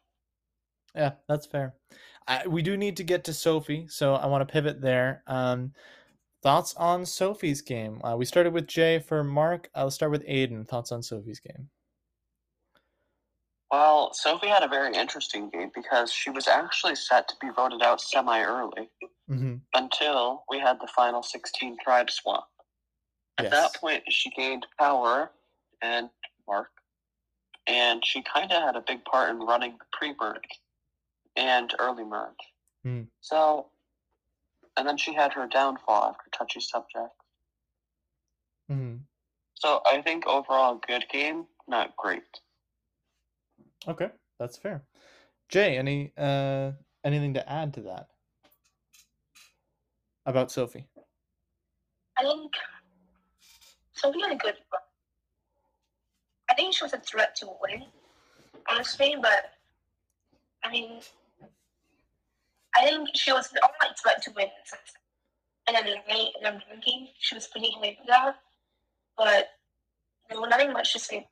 Yeah, that's fair. I, we do need to get to Sophie, so I want to pivot there. Um, thoughts on Sophie's game? Uh, we started with Jae for Mark. I'll start with Aiden. Thoughts on Sophie's game? Well, Sophie had a very interesting game because she was actually set to be voted out semi early Mm-hmm. until we had the final 16 tribe swap. At Yes. that point, she gained power and Mark, and she kind of had a big part in running the pre merge and early merge. Hmm. So, and then she had her downfall after touchy subject. Mm-hmm. So I think overall, good game, not great. Okay, that's fair. Jae, any uh anything to add to that about Sophie? I think Sophie had a good run. I think she was a threat to win, honestly, but I mean, I think she was the only threat to win. And then the late in game, she was pretty high that, but no, nothing much to say.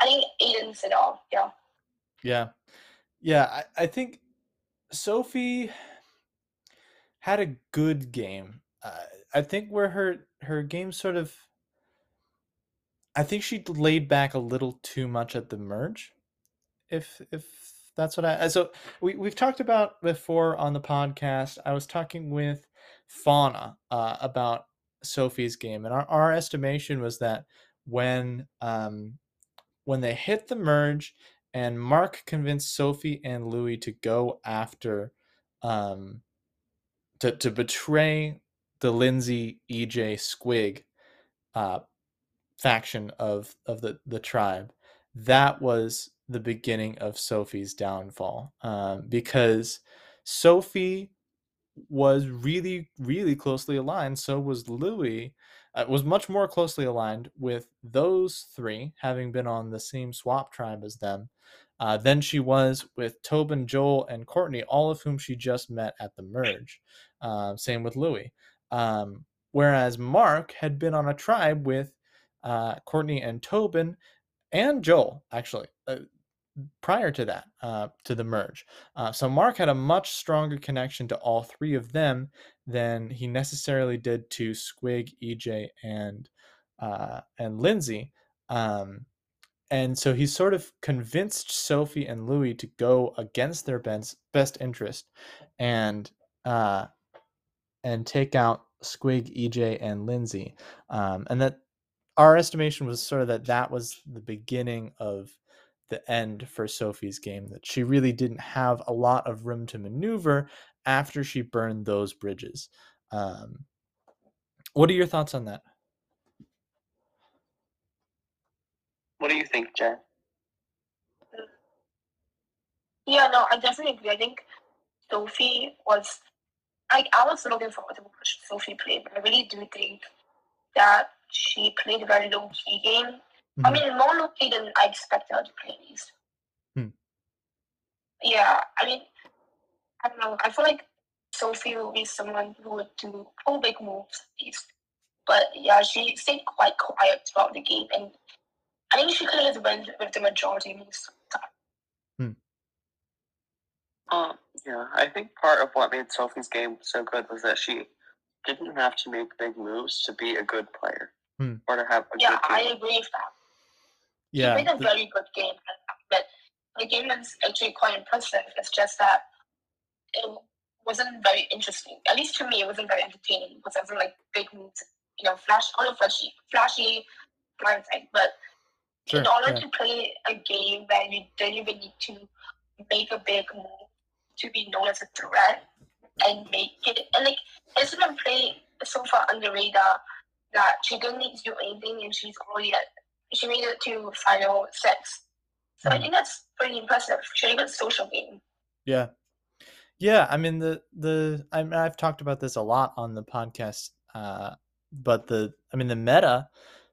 I think Aiden said all, yeah. Yeah. Yeah, I, I think Sophie had a good game. Uh, I think where her her game sort of I think she laid back a little too much at the merge. If if that's what I so we we've talked about before on the podcast. I was talking with Fauna uh, about Sophie's game, and our, our estimation was that when um when they hit the merge and Mark convinced Sophie and Louis to go after um to to betray the Lindsay EJ Squig uh faction of of the the tribe that was the beginning of Sophie's downfall um because Sophie was really really closely aligned so was Louis uh, was much more closely aligned with those three having been on the same swap tribe as them uh, than she was with Tobin, Joel, and Courtney, all of whom she just met at the merge. Uh, same with Louis. Um, whereas Mark had been on a tribe with uh, Courtney and Tobin and Joel, actually, uh, prior to that, uh, to the merge. Uh, so Mark had a much stronger connection to all three of them than he necessarily did to Squig, EJ, and uh, and Lindsay. Um, and so he sort of convinced Sophie and Louis to go against their best best interest, and uh, and take out Squig, EJ, and Lindsay, um, and that our estimation was sort of that that was the beginning of the end for Sophie's game. That she really didn't have a lot of room to maneuver after she burned those bridges. Um, what are your thoughts on that? What do you think, Jae? Yeah, no, I definitely agree. I think Sophie was like I was looking forward to watch Sophie play, but I really do think that she played a very low key game. I Mhm. mean, more low key than I expected her to play at least. Hmm. Yeah, I mean, I don't know. I feel like Sophie will be someone who would do pull big moves at least. But yeah, she stayed quite quiet throughout the game, and I think she could have went with the majority moves. of. Um, yeah, I think part of what made Sophie's game so good was that she didn't have to make big moves to be a good player Hmm. or to have a Yeah, good I agree with that. Yeah, She played a very good game, but the game is actually quite impressive. It's just that it wasn't very interesting. At least to me, it wasn't very entertaining because it wasn't like big moves, you know, flash, all of flashy, flashy, blindside. But sure, in order yeah. to play a game where you don't even need to make a big move to be known as a threat and make it, and like it's been play so far on the radar that she doesn't need to do anything and she's already at she made it to final six. So I Mhm. think that's pretty impressive. She had a good social game. Yeah. Yeah, I mean the the I mean, I've talked about this a lot on the podcast uh but the I mean the meta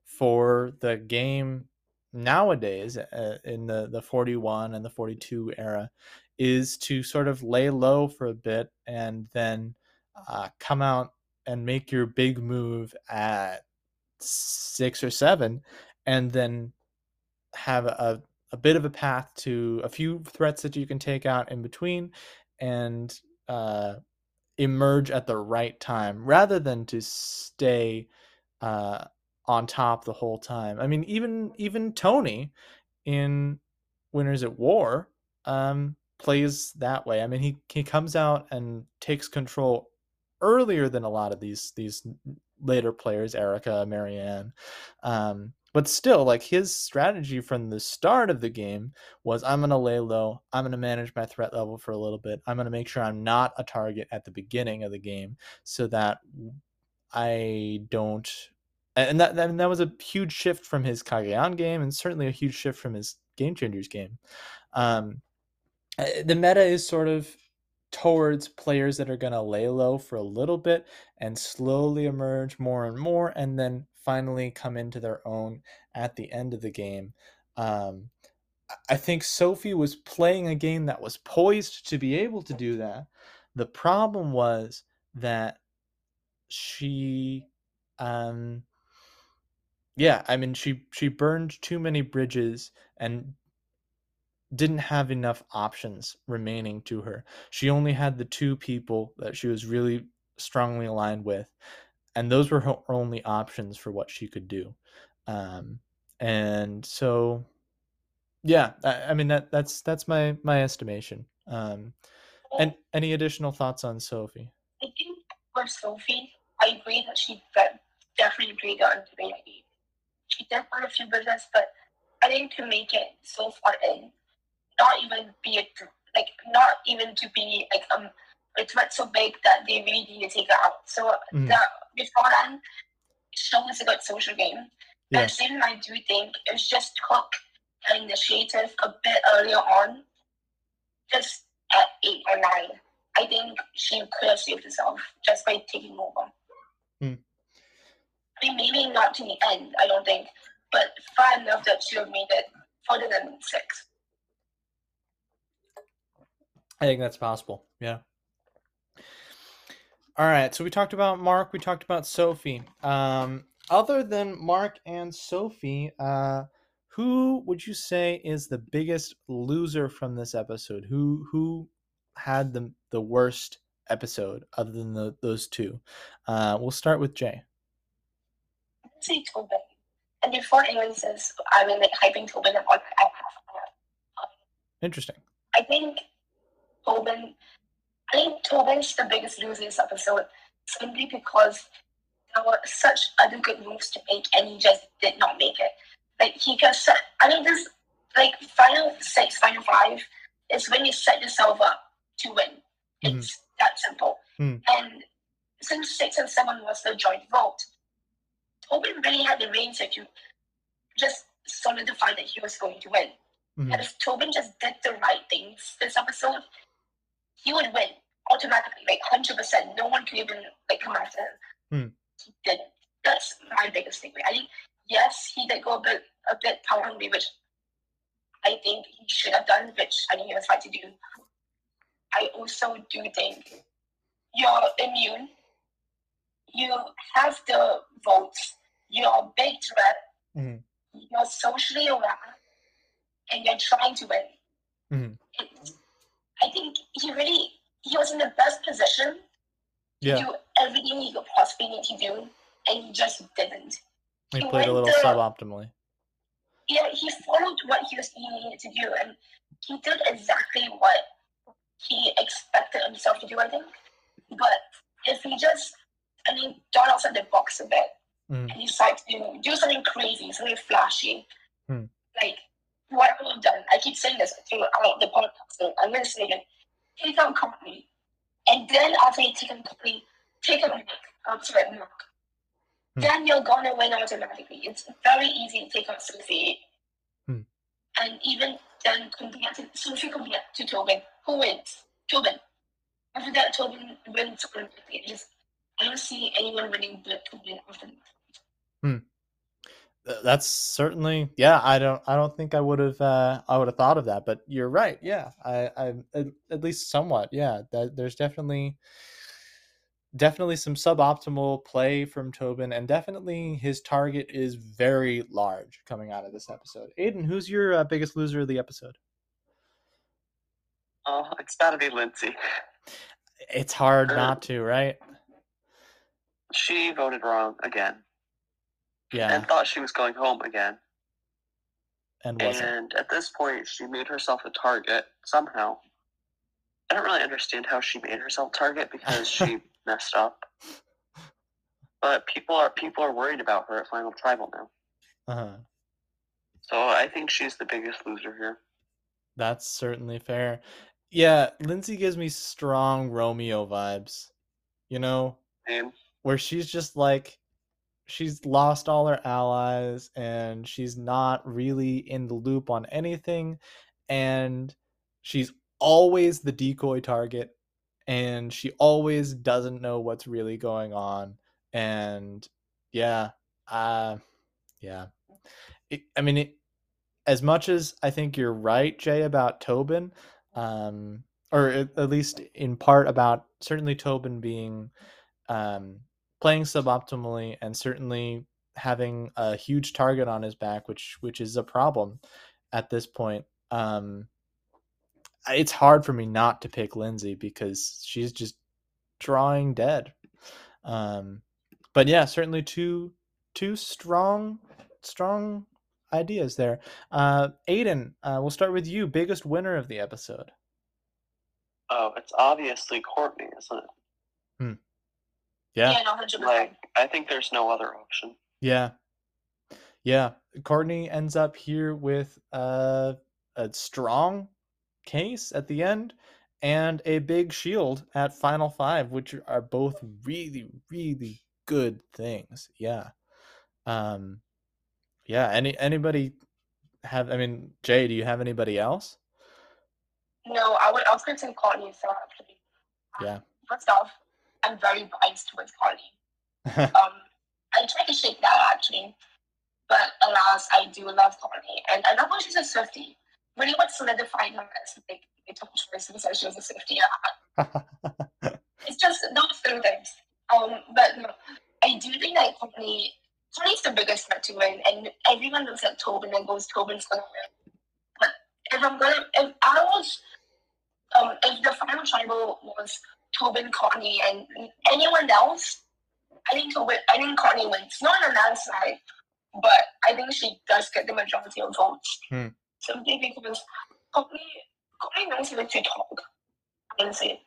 for the game nowadays uh, in the the 41 and the 42 era is to sort of lay low for a bit and then uh, come out and make your big move at 6 or 7 and then have a, a bit of a path to a few threats that you can take out in between and uh, emerge at the right time rather than to stay uh, on top the whole time. I mean, even even Tony in Winners at War um, plays that way. I mean, he he comes out and takes control earlier than a lot of these these later players, Erika, Maryanne. Um, but still, like his strategy from the start of the game was I'm going to lay low. I'm going to manage my threat level for a little bit. I'm going to make sure I'm not a target at the beginning of the game so that I don't. And that, and that was a huge shift from his Cagayan game and certainly a huge shift from his Game Changers game. Um, eh, the meta is sort of towards players that are going to lay low for a little bit and slowly emerge more and more and then finally come into their own at the end of the game. Um, I think Sophie was playing a game that was poised to be able to do that. The problem was that she um yeah, I mean she she burned too many bridges and didn't have enough options remaining to her. She only had the two people that she was really strongly aligned with, and those were her only options for what she could do. Um, and so, yeah, I, I, mean that that's that's my my estimation. Um, and any additional thoughts on Sophie? I think for Sophie, I agree that she definitely played on main ID. She did run a few business, but I think to make it so far in, not even be a like not even to be like um a threat so big that they really need to take it out. So mm. that beforehand shows a good social game. Yes. And then I do think it was just took an initiative a bit earlier on, just at eight or nine. I think she could have saved herself just by taking over. Mm. I mean, maybe not to the end, I don't think, but far enough that she would have made it further than six. I think that's possible. Yeah. All right. So we talked about Mark. We talked about Sophie. Um, other than Mark and Sophie, uh, who would you say is the biggest loser from this episode? Who who had the the worst episode other than the, those two? Uh, we'll start with Jae. I'd say Tobin. And before anyone says I'm like hyping Tobin, like, Interesting. I think Tobin. I think Tobin's the biggest loser this episode simply because there were such other good moves to make and he just did not make it. Like he can set I mean this like final six, final five is when you set yourself up to win. Mm-hmm. It's that simple. Mm. And since six and seven was the joint vote, Tobin really had the reins to just solidify that he was going to win. Mm-hmm. And if Tobin just did the right things this episode, he would win automatically, like hundred percent. No one could even like come after him. Hmm. He did. That's my biggest thing. I think yes, he did go a bit a bit power hungry, which I think he should have done, which I think he was right to do. I also do think you're immune. You have the votes. You're a big threat. Mm-hmm. You're socially aware, and you're trying to win. Mm-hmm. I think he really he was in the best position yeah. to do everything he could possibly need to do, and he just didn't. He, he played a little the, suboptimally. Yeah, he followed what he was he needed to do, and he did exactly what he expected himself to do. I think, but if he just, I mean, thought outside the box a bit, mm. and he decided to do something crazy, something flashy, mm. like what I have done, I keep saying this throughout the podcast, so I'm going to say again, take out company. And then after you take out company, take out. I'm sorry, Mark. Then you're going to win automatically. It's very easy to take out Sophie. Hmm. And even then, compared to Sophie compared to Tobin, who wins? Tobin. After that, Tobin wins Olympic. Just, I don't see anyone winning but Tobin after that. Hmm that's certainly yeah i don't i don't think i would have uh i would have thought of that but you're right yeah i i at, least somewhat yeah that there's definitely definitely some suboptimal play from Tobin, and definitely his target is very large coming out of this episode. Aiden, who's your uh, biggest loser of the episode? Oh, it's got to be Lindsay. It's hard not to, right? She voted wrong again Yeah, and thought she was going home again. and wasn't. And at this point, she made herself a target somehow. I don't really understand how she made herself a target because she messed up. But people are people are worried about her at Final Tribal now. Uh-huh. So I think she's the biggest loser here. That's certainly fair. Yeah, Lindsay gives me strong Romeo vibes. You know, And where she's just like she's lost all her allies and she's not really in the loop on anything and she's always the decoy target and she always doesn't know what's really going on and yeah uh yeah. It, i mean it, as much as i think you're right jae about tobin um or at, at least in part about certainly tobin being um playing suboptimally and certainly having a huge target on his back which which is a problem at this point um it's hard for me not to pick Lindsay because she's just drawing dead. Um but yeah certainly two two strong strong ideas there. Uh Aiden uh we'll start with you biggest winner of the episode. Oh, it's obviously Courtney, isn't it? Yeah Yeah, no, hundred Like. I think there's no other option. Yeah. Yeah. Courtney ends up here with uh, a strong case at the end and a big shield at final five, which are both really, really good things. Yeah. Um yeah, any anybody have I mean, Jay, do you have anybody else? No, I would. I was going to say Courtney so actually. Yeah. First off, I'm very biased towards Carly. Um, I try to shake that actually, but alas, I do love Carly, and I love how she's a Swifty. Really, what solidified her as like a top choice because she was a Swifty. It's just those two things. Um, but no, I do think that Carly, Carly's the biggest threat to win, and everyone looks at Tobin and goes, Tobin's gonna win. But if I'm gonna, if I was, um, if the final tribal was Tobin, Courtney, and anyone else, I think Tobin, I think Courtney wins. Not on a landslide, but I think she does get the majority of votes. Hmm. Simply because Courtney, Courtney knows how to talk, honestly,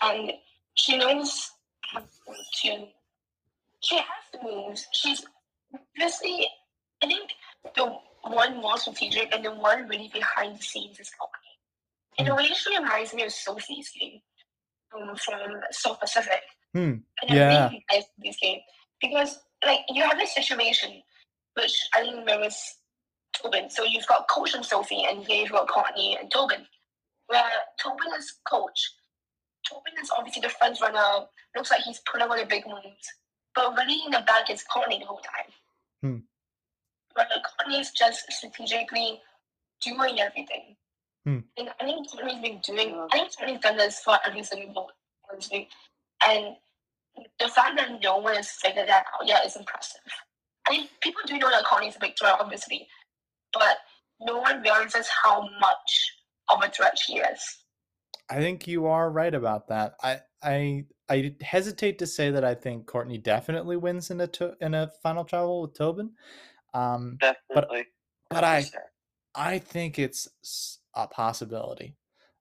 and she knows how to. She has the moves. She's obviously, I think the one more strategic and the one really behind the scenes is Courtney. In a way, she reminds me of Sophie's game um, from South Pacific. Hmm. And I Yeah. really like this game because, like, you have this situation which I think mirrors Tobin. So you've got Coach and Sophie, and here you've got Courtney and Tobin. Where Tobin is coach. Tobin is obviously the front runner. Looks like he's putting on the big moves. But really in the back is Courtney the whole time. Hmm. Where Courtney's just strategically doing everything. Hmm. And I think Courtney's been doing, I think Courtney's done this for every single vote, honestly. And the fact that no one has figured that out yet is impressive. I mean, people do know that Courtney's a big threat, obviously, but no one realizes how much of a threat she is. I think you are right about that. I I I hesitate to say that I think Courtney definitely wins in a to, in a final tribal with Tobin. Um, Definitely. but I I think it's s- a possibility.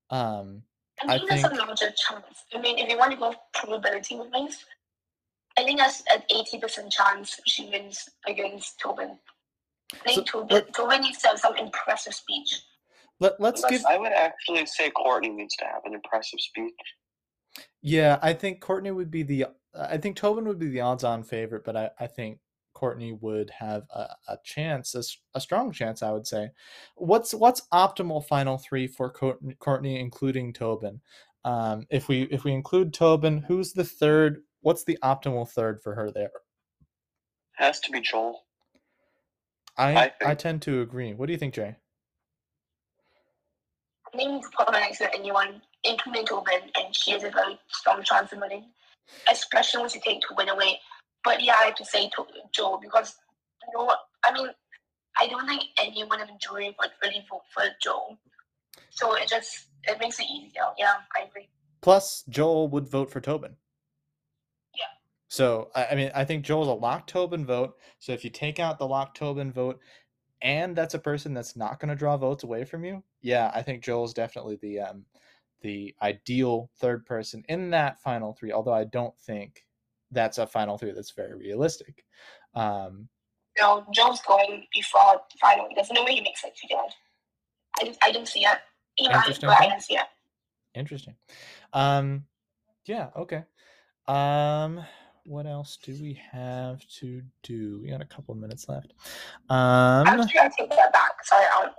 Um, I I think there's a larger chance. I mean, if you want to go probability wise, I think that's an 80% chance she wins against Tobin. I think So, Tobin, let- Tobin needs to have some impressive speech. let let's give I would actually say Courtney needs to have an impressive speech. yeah. I think Courtney would be the I think Tobin would be the odds-on favorite, but I I think Courtney would have a, a chance, a strong chance, I would say. What's what's optimal final three for Courtney, Courtney including Tobin? Um, if we if we include Tobin, who's the third? What's the optimal third for her there? Has to be Joel. I I I, tend to agree. What do you think, Jae? I think Tobin next to anyone, including Tobin, and she has a very strong chance of winning. especially once you take Tobin away. But yeah, I have to say to Joe because you know what? I mean, I don't think anyone in the jury would really vote for Joe. So it just it makes it easier. Yeah, I agree. Plus, Joel would vote for Tobin. Yeah. So I I mean, I think Joel's a lock Tobin vote. So if you take out the lock Tobin vote, and that's a person that's not going to draw votes away from you, yeah, I think Joel's definitely the um, the ideal third person in that final three. Although I don't think that's a final three that's very realistic. Um, No, Joe's going before the final. There's no way he makes it to the end. I just, I didn't see it. Even Interesting but I didn't see it. Interesting. Um, yeah. Okay. Um, what else do we have to do? We got a couple of minutes left. Um, Actually, I take that back. Sorry, um,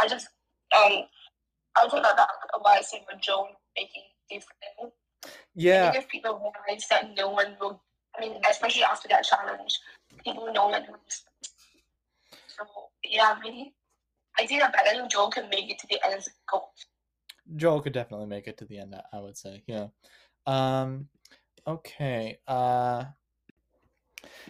I just um, I'll take that back. What I said with Joe making different. Yeah. I think if people realize that no one will, I mean, especially after that challenge, people know that. So yeah, really, I think that better Joe can make it to the end of the goal. Joel could definitely make it to the end. I- I would say. Yeah. Um, okay. Uh,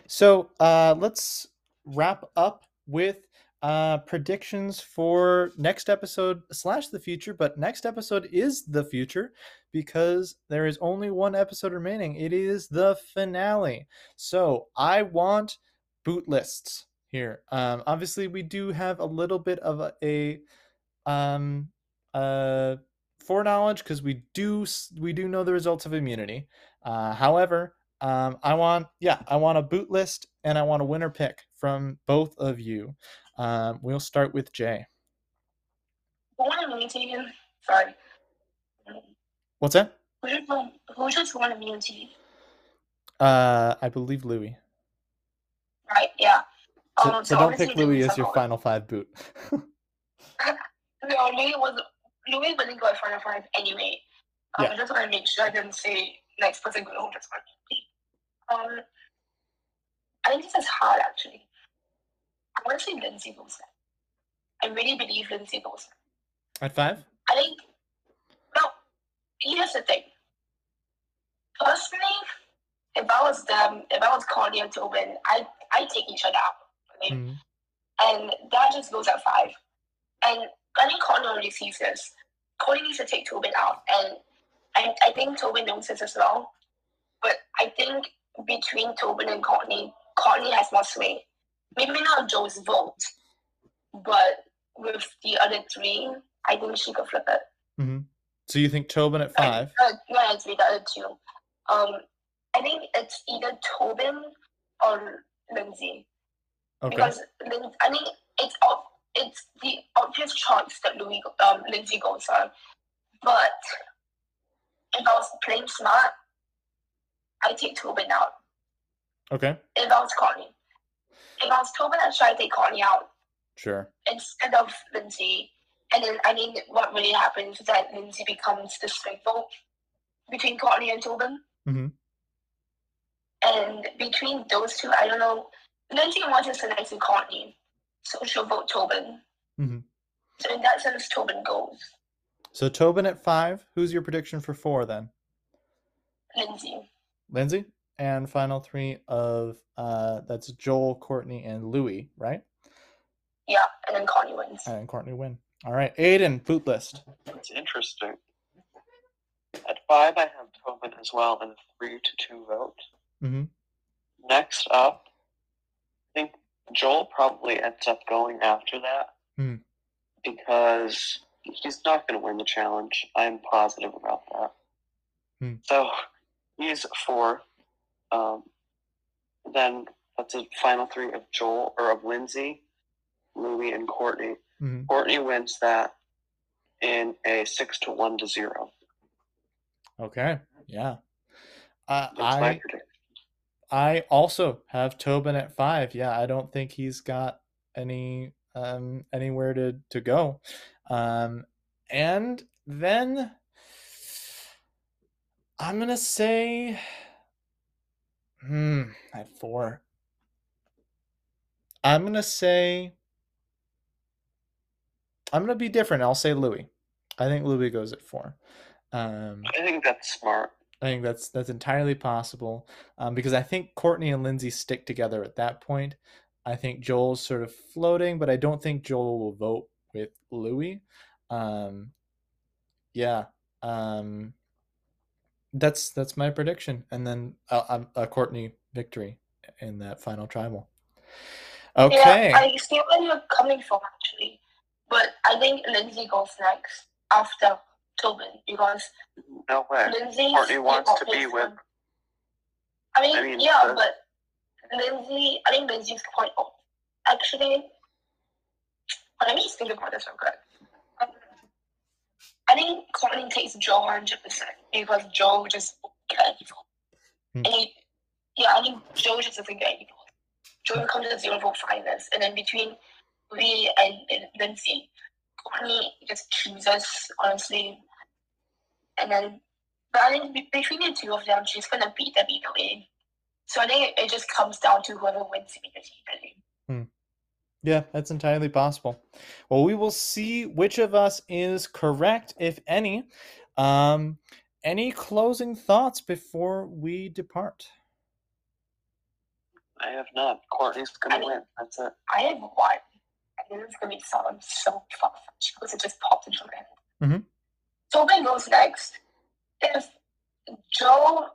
so uh, let's wrap up with uh, predictions for next episode slash the future. But next episode is the future because there is only one episode remaining. It is the finale. So I want boot lists here. Um, obviously, we do have a little bit of a, a um, uh, foreknowledge because we do we do know the results of immunity. Uh, however, um, I want yeah I want a boot list and I want a winner pick from both of you. Um, we'll start with Jae. Won immunity? Sorry. What's that? Who just won? Who just won immunity? Uh, I believe Louis. Right. Yeah. So, Um, so don't pick Louis as your final five boot. No, Louis was Louis wouldn't go at final five anyway. Um, Yeah. I just want to make sure I didn't say next person going home just immunity. Um, I think this is hard actually. I want to say Lindsay there. I really believe Lindsay there. At five? I think, well, here's the thing. Personally, if I was them, if I was Connie and Tobin, I I take each other out. I mean, Mhm. and that just goes at five. And I think Connie already sees this. Connie needs to take Tobin out, and I, I think Tobin knows this as well. But I think between Tobin and Courtney, Courtney has more sway. Maybe not Joe's vote, but with the other three, I think she could flip it. So you think Tobin at five? Uh, no, it's the other two. Um, I think it's either Tobin or Lindsay. Okay. Because I mean, it's ob- it's the obvious choice that Louis um, Lindsay goes on. But if I was playing smart, I take Tobin out. Okay. If I was Connie, if I was Tobin, I'd try to take Connie out Sure. instead of Lindsay. And then I mean what really happens is that Lindsay becomes the vote between Courtney and Tobin. Mhm. And between those two, I don't know. Lindsay wants to select to Courtney, so she'll vote Tobin. Mhm. So in that sense, Tobin goes. So Tobin at five. Who's your prediction for four then? Lindsay. Lindsay? And final three of uh that's Joel, Courtney, and Louis, right? Yeah, and then Courtney wins. And Courtney win. All right. Aiden, boot list. It's interesting. At five, I have Tobin as well in a three to two vote. Mhm. Next up, I think Joel probably ends up going after that Hmm. because he's not going to win the challenge. I'm positive about that. Hmm. So he's four. Um, then that's a final three of Joel or of Lindsay, Louis, and Courtney. Mhm. Courtney wins that in a six to one to zero. Okay. Yeah. Uh, I. I also have Tobin at five. Yeah, I don't think he's got any um anywhere to to go. Um and then I'm gonna say hmm at four. I'm gonna say I'm gonna be different. I'll say Louis. I think Louis goes at four. Um I think that's smart. I think that's that's entirely possible um, because I think Courtney and Lindsay stick together at that point. I think Joel's sort of floating, but I don't think Joel will vote with Louis. Um, yeah, um, that's that's my prediction, and then a, a, a Courtney victory in that final tribal. Okay. Yeah, I see where you're coming from actually, but I think Lindsay goes next after Tobin because No way. Lindsay Courtney wants to be with. I mean, I mean, yeah, the- but Lindsay, I think Lindsay's quite old. Actually, let me just think about this real quick. I think Courtney takes Joe 100% because Joe just evil. Hmm. And he, yeah, I think Joe just doesn't get evil. Joe becomes a zero vote finalist, and then between Lee and, and Lindsay, Courtney just chooses, honestly. And then, but I think between the two of them, she's gonna beat them either way. So I think it, it just comes down to whoever wins immunity, really. Yeah, that's entirely possible. Well, we will see which of us is correct, if any. Um, any closing thoughts before we depart? I have not. Courtney's gonna I mean- win. That's it. I have one. And this is gonna be sound so far fetched because it just popped into my head. Mhm. Tobin goes next. If Joe,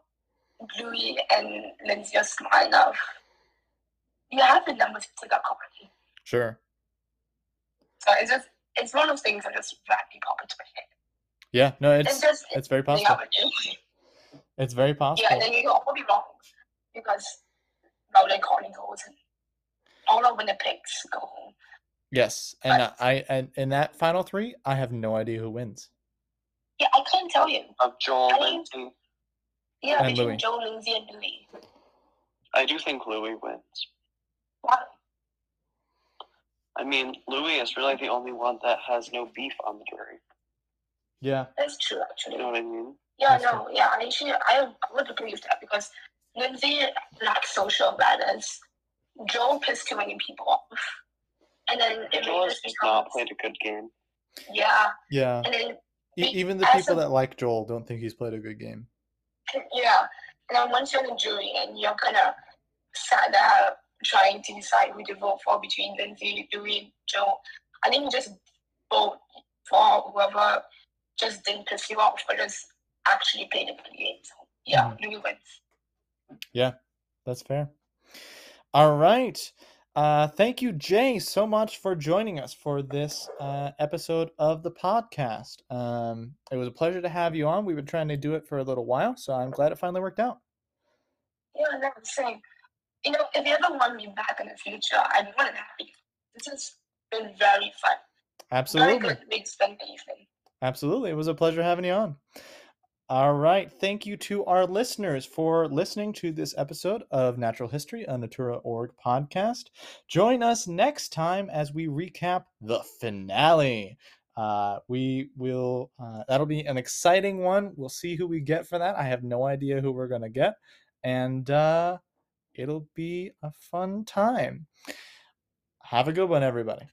Louis, and Lindsay are smart enough, you have the numbers to take out Courtney. Sure. So it's just it's one of those things that just randomly pop into my head. Yeah, no, It's, it's just it's very possible. avenue. It's very possible. Yeah, and then you can all be wrong because Rowland Courtney goes and all of Winnipeg's go home. Yes, and uh, I and in that final three, I have no idea who wins. Yeah, I can't tell you. Of Joel, I mean- Lindsay. Yeah, And between Louis. Joe, Lindsay, and Louis. I do think Louis wins. Why? I mean, Louis is really the only one that has no beef on the jury. Yeah, That's true, actually. You know what I mean? Yeah, That's no, yeah, I actually, I would agree with that because Lindsay lacks social awareness. Joe pissed too many people off. And then it Joel really has just just becomes, not played a good game. yeah, yeah. and then, E- even the people a- that like Joel don't think he's played a good game. yeah, and then once you're in the jury and you're kind of sat there trying to decide who to vote for between Lindsay, Louis, Joe, I think just vote for whoever just didn't piss you off, but just actually played a good game. So, yeah, Louis wins. Yeah, that's fair. All right. Uh, thank you, Jae, so much for joining us for this uh, episode of the podcast. Um, it was a pleasure to have you on. We've been trying to do it for a little while, so I'm glad it finally worked out. Yeah, no, same. You know, if you ever want me back in the future, I'd be more than happy. This has been very fun. Very Absolutely. good way to spend the evening. Absolutely. It was a pleasure having you on. All right. Thank you to our listeners for listening to this episode of Natural History, a Natura.org podcast. Join us next time as we recap the finale. Uh, we will, uh, that'll be an exciting one. We'll see who we get for that. I have no idea who we're going to get. And uh, it'll be a fun time. Have a good one, everybody.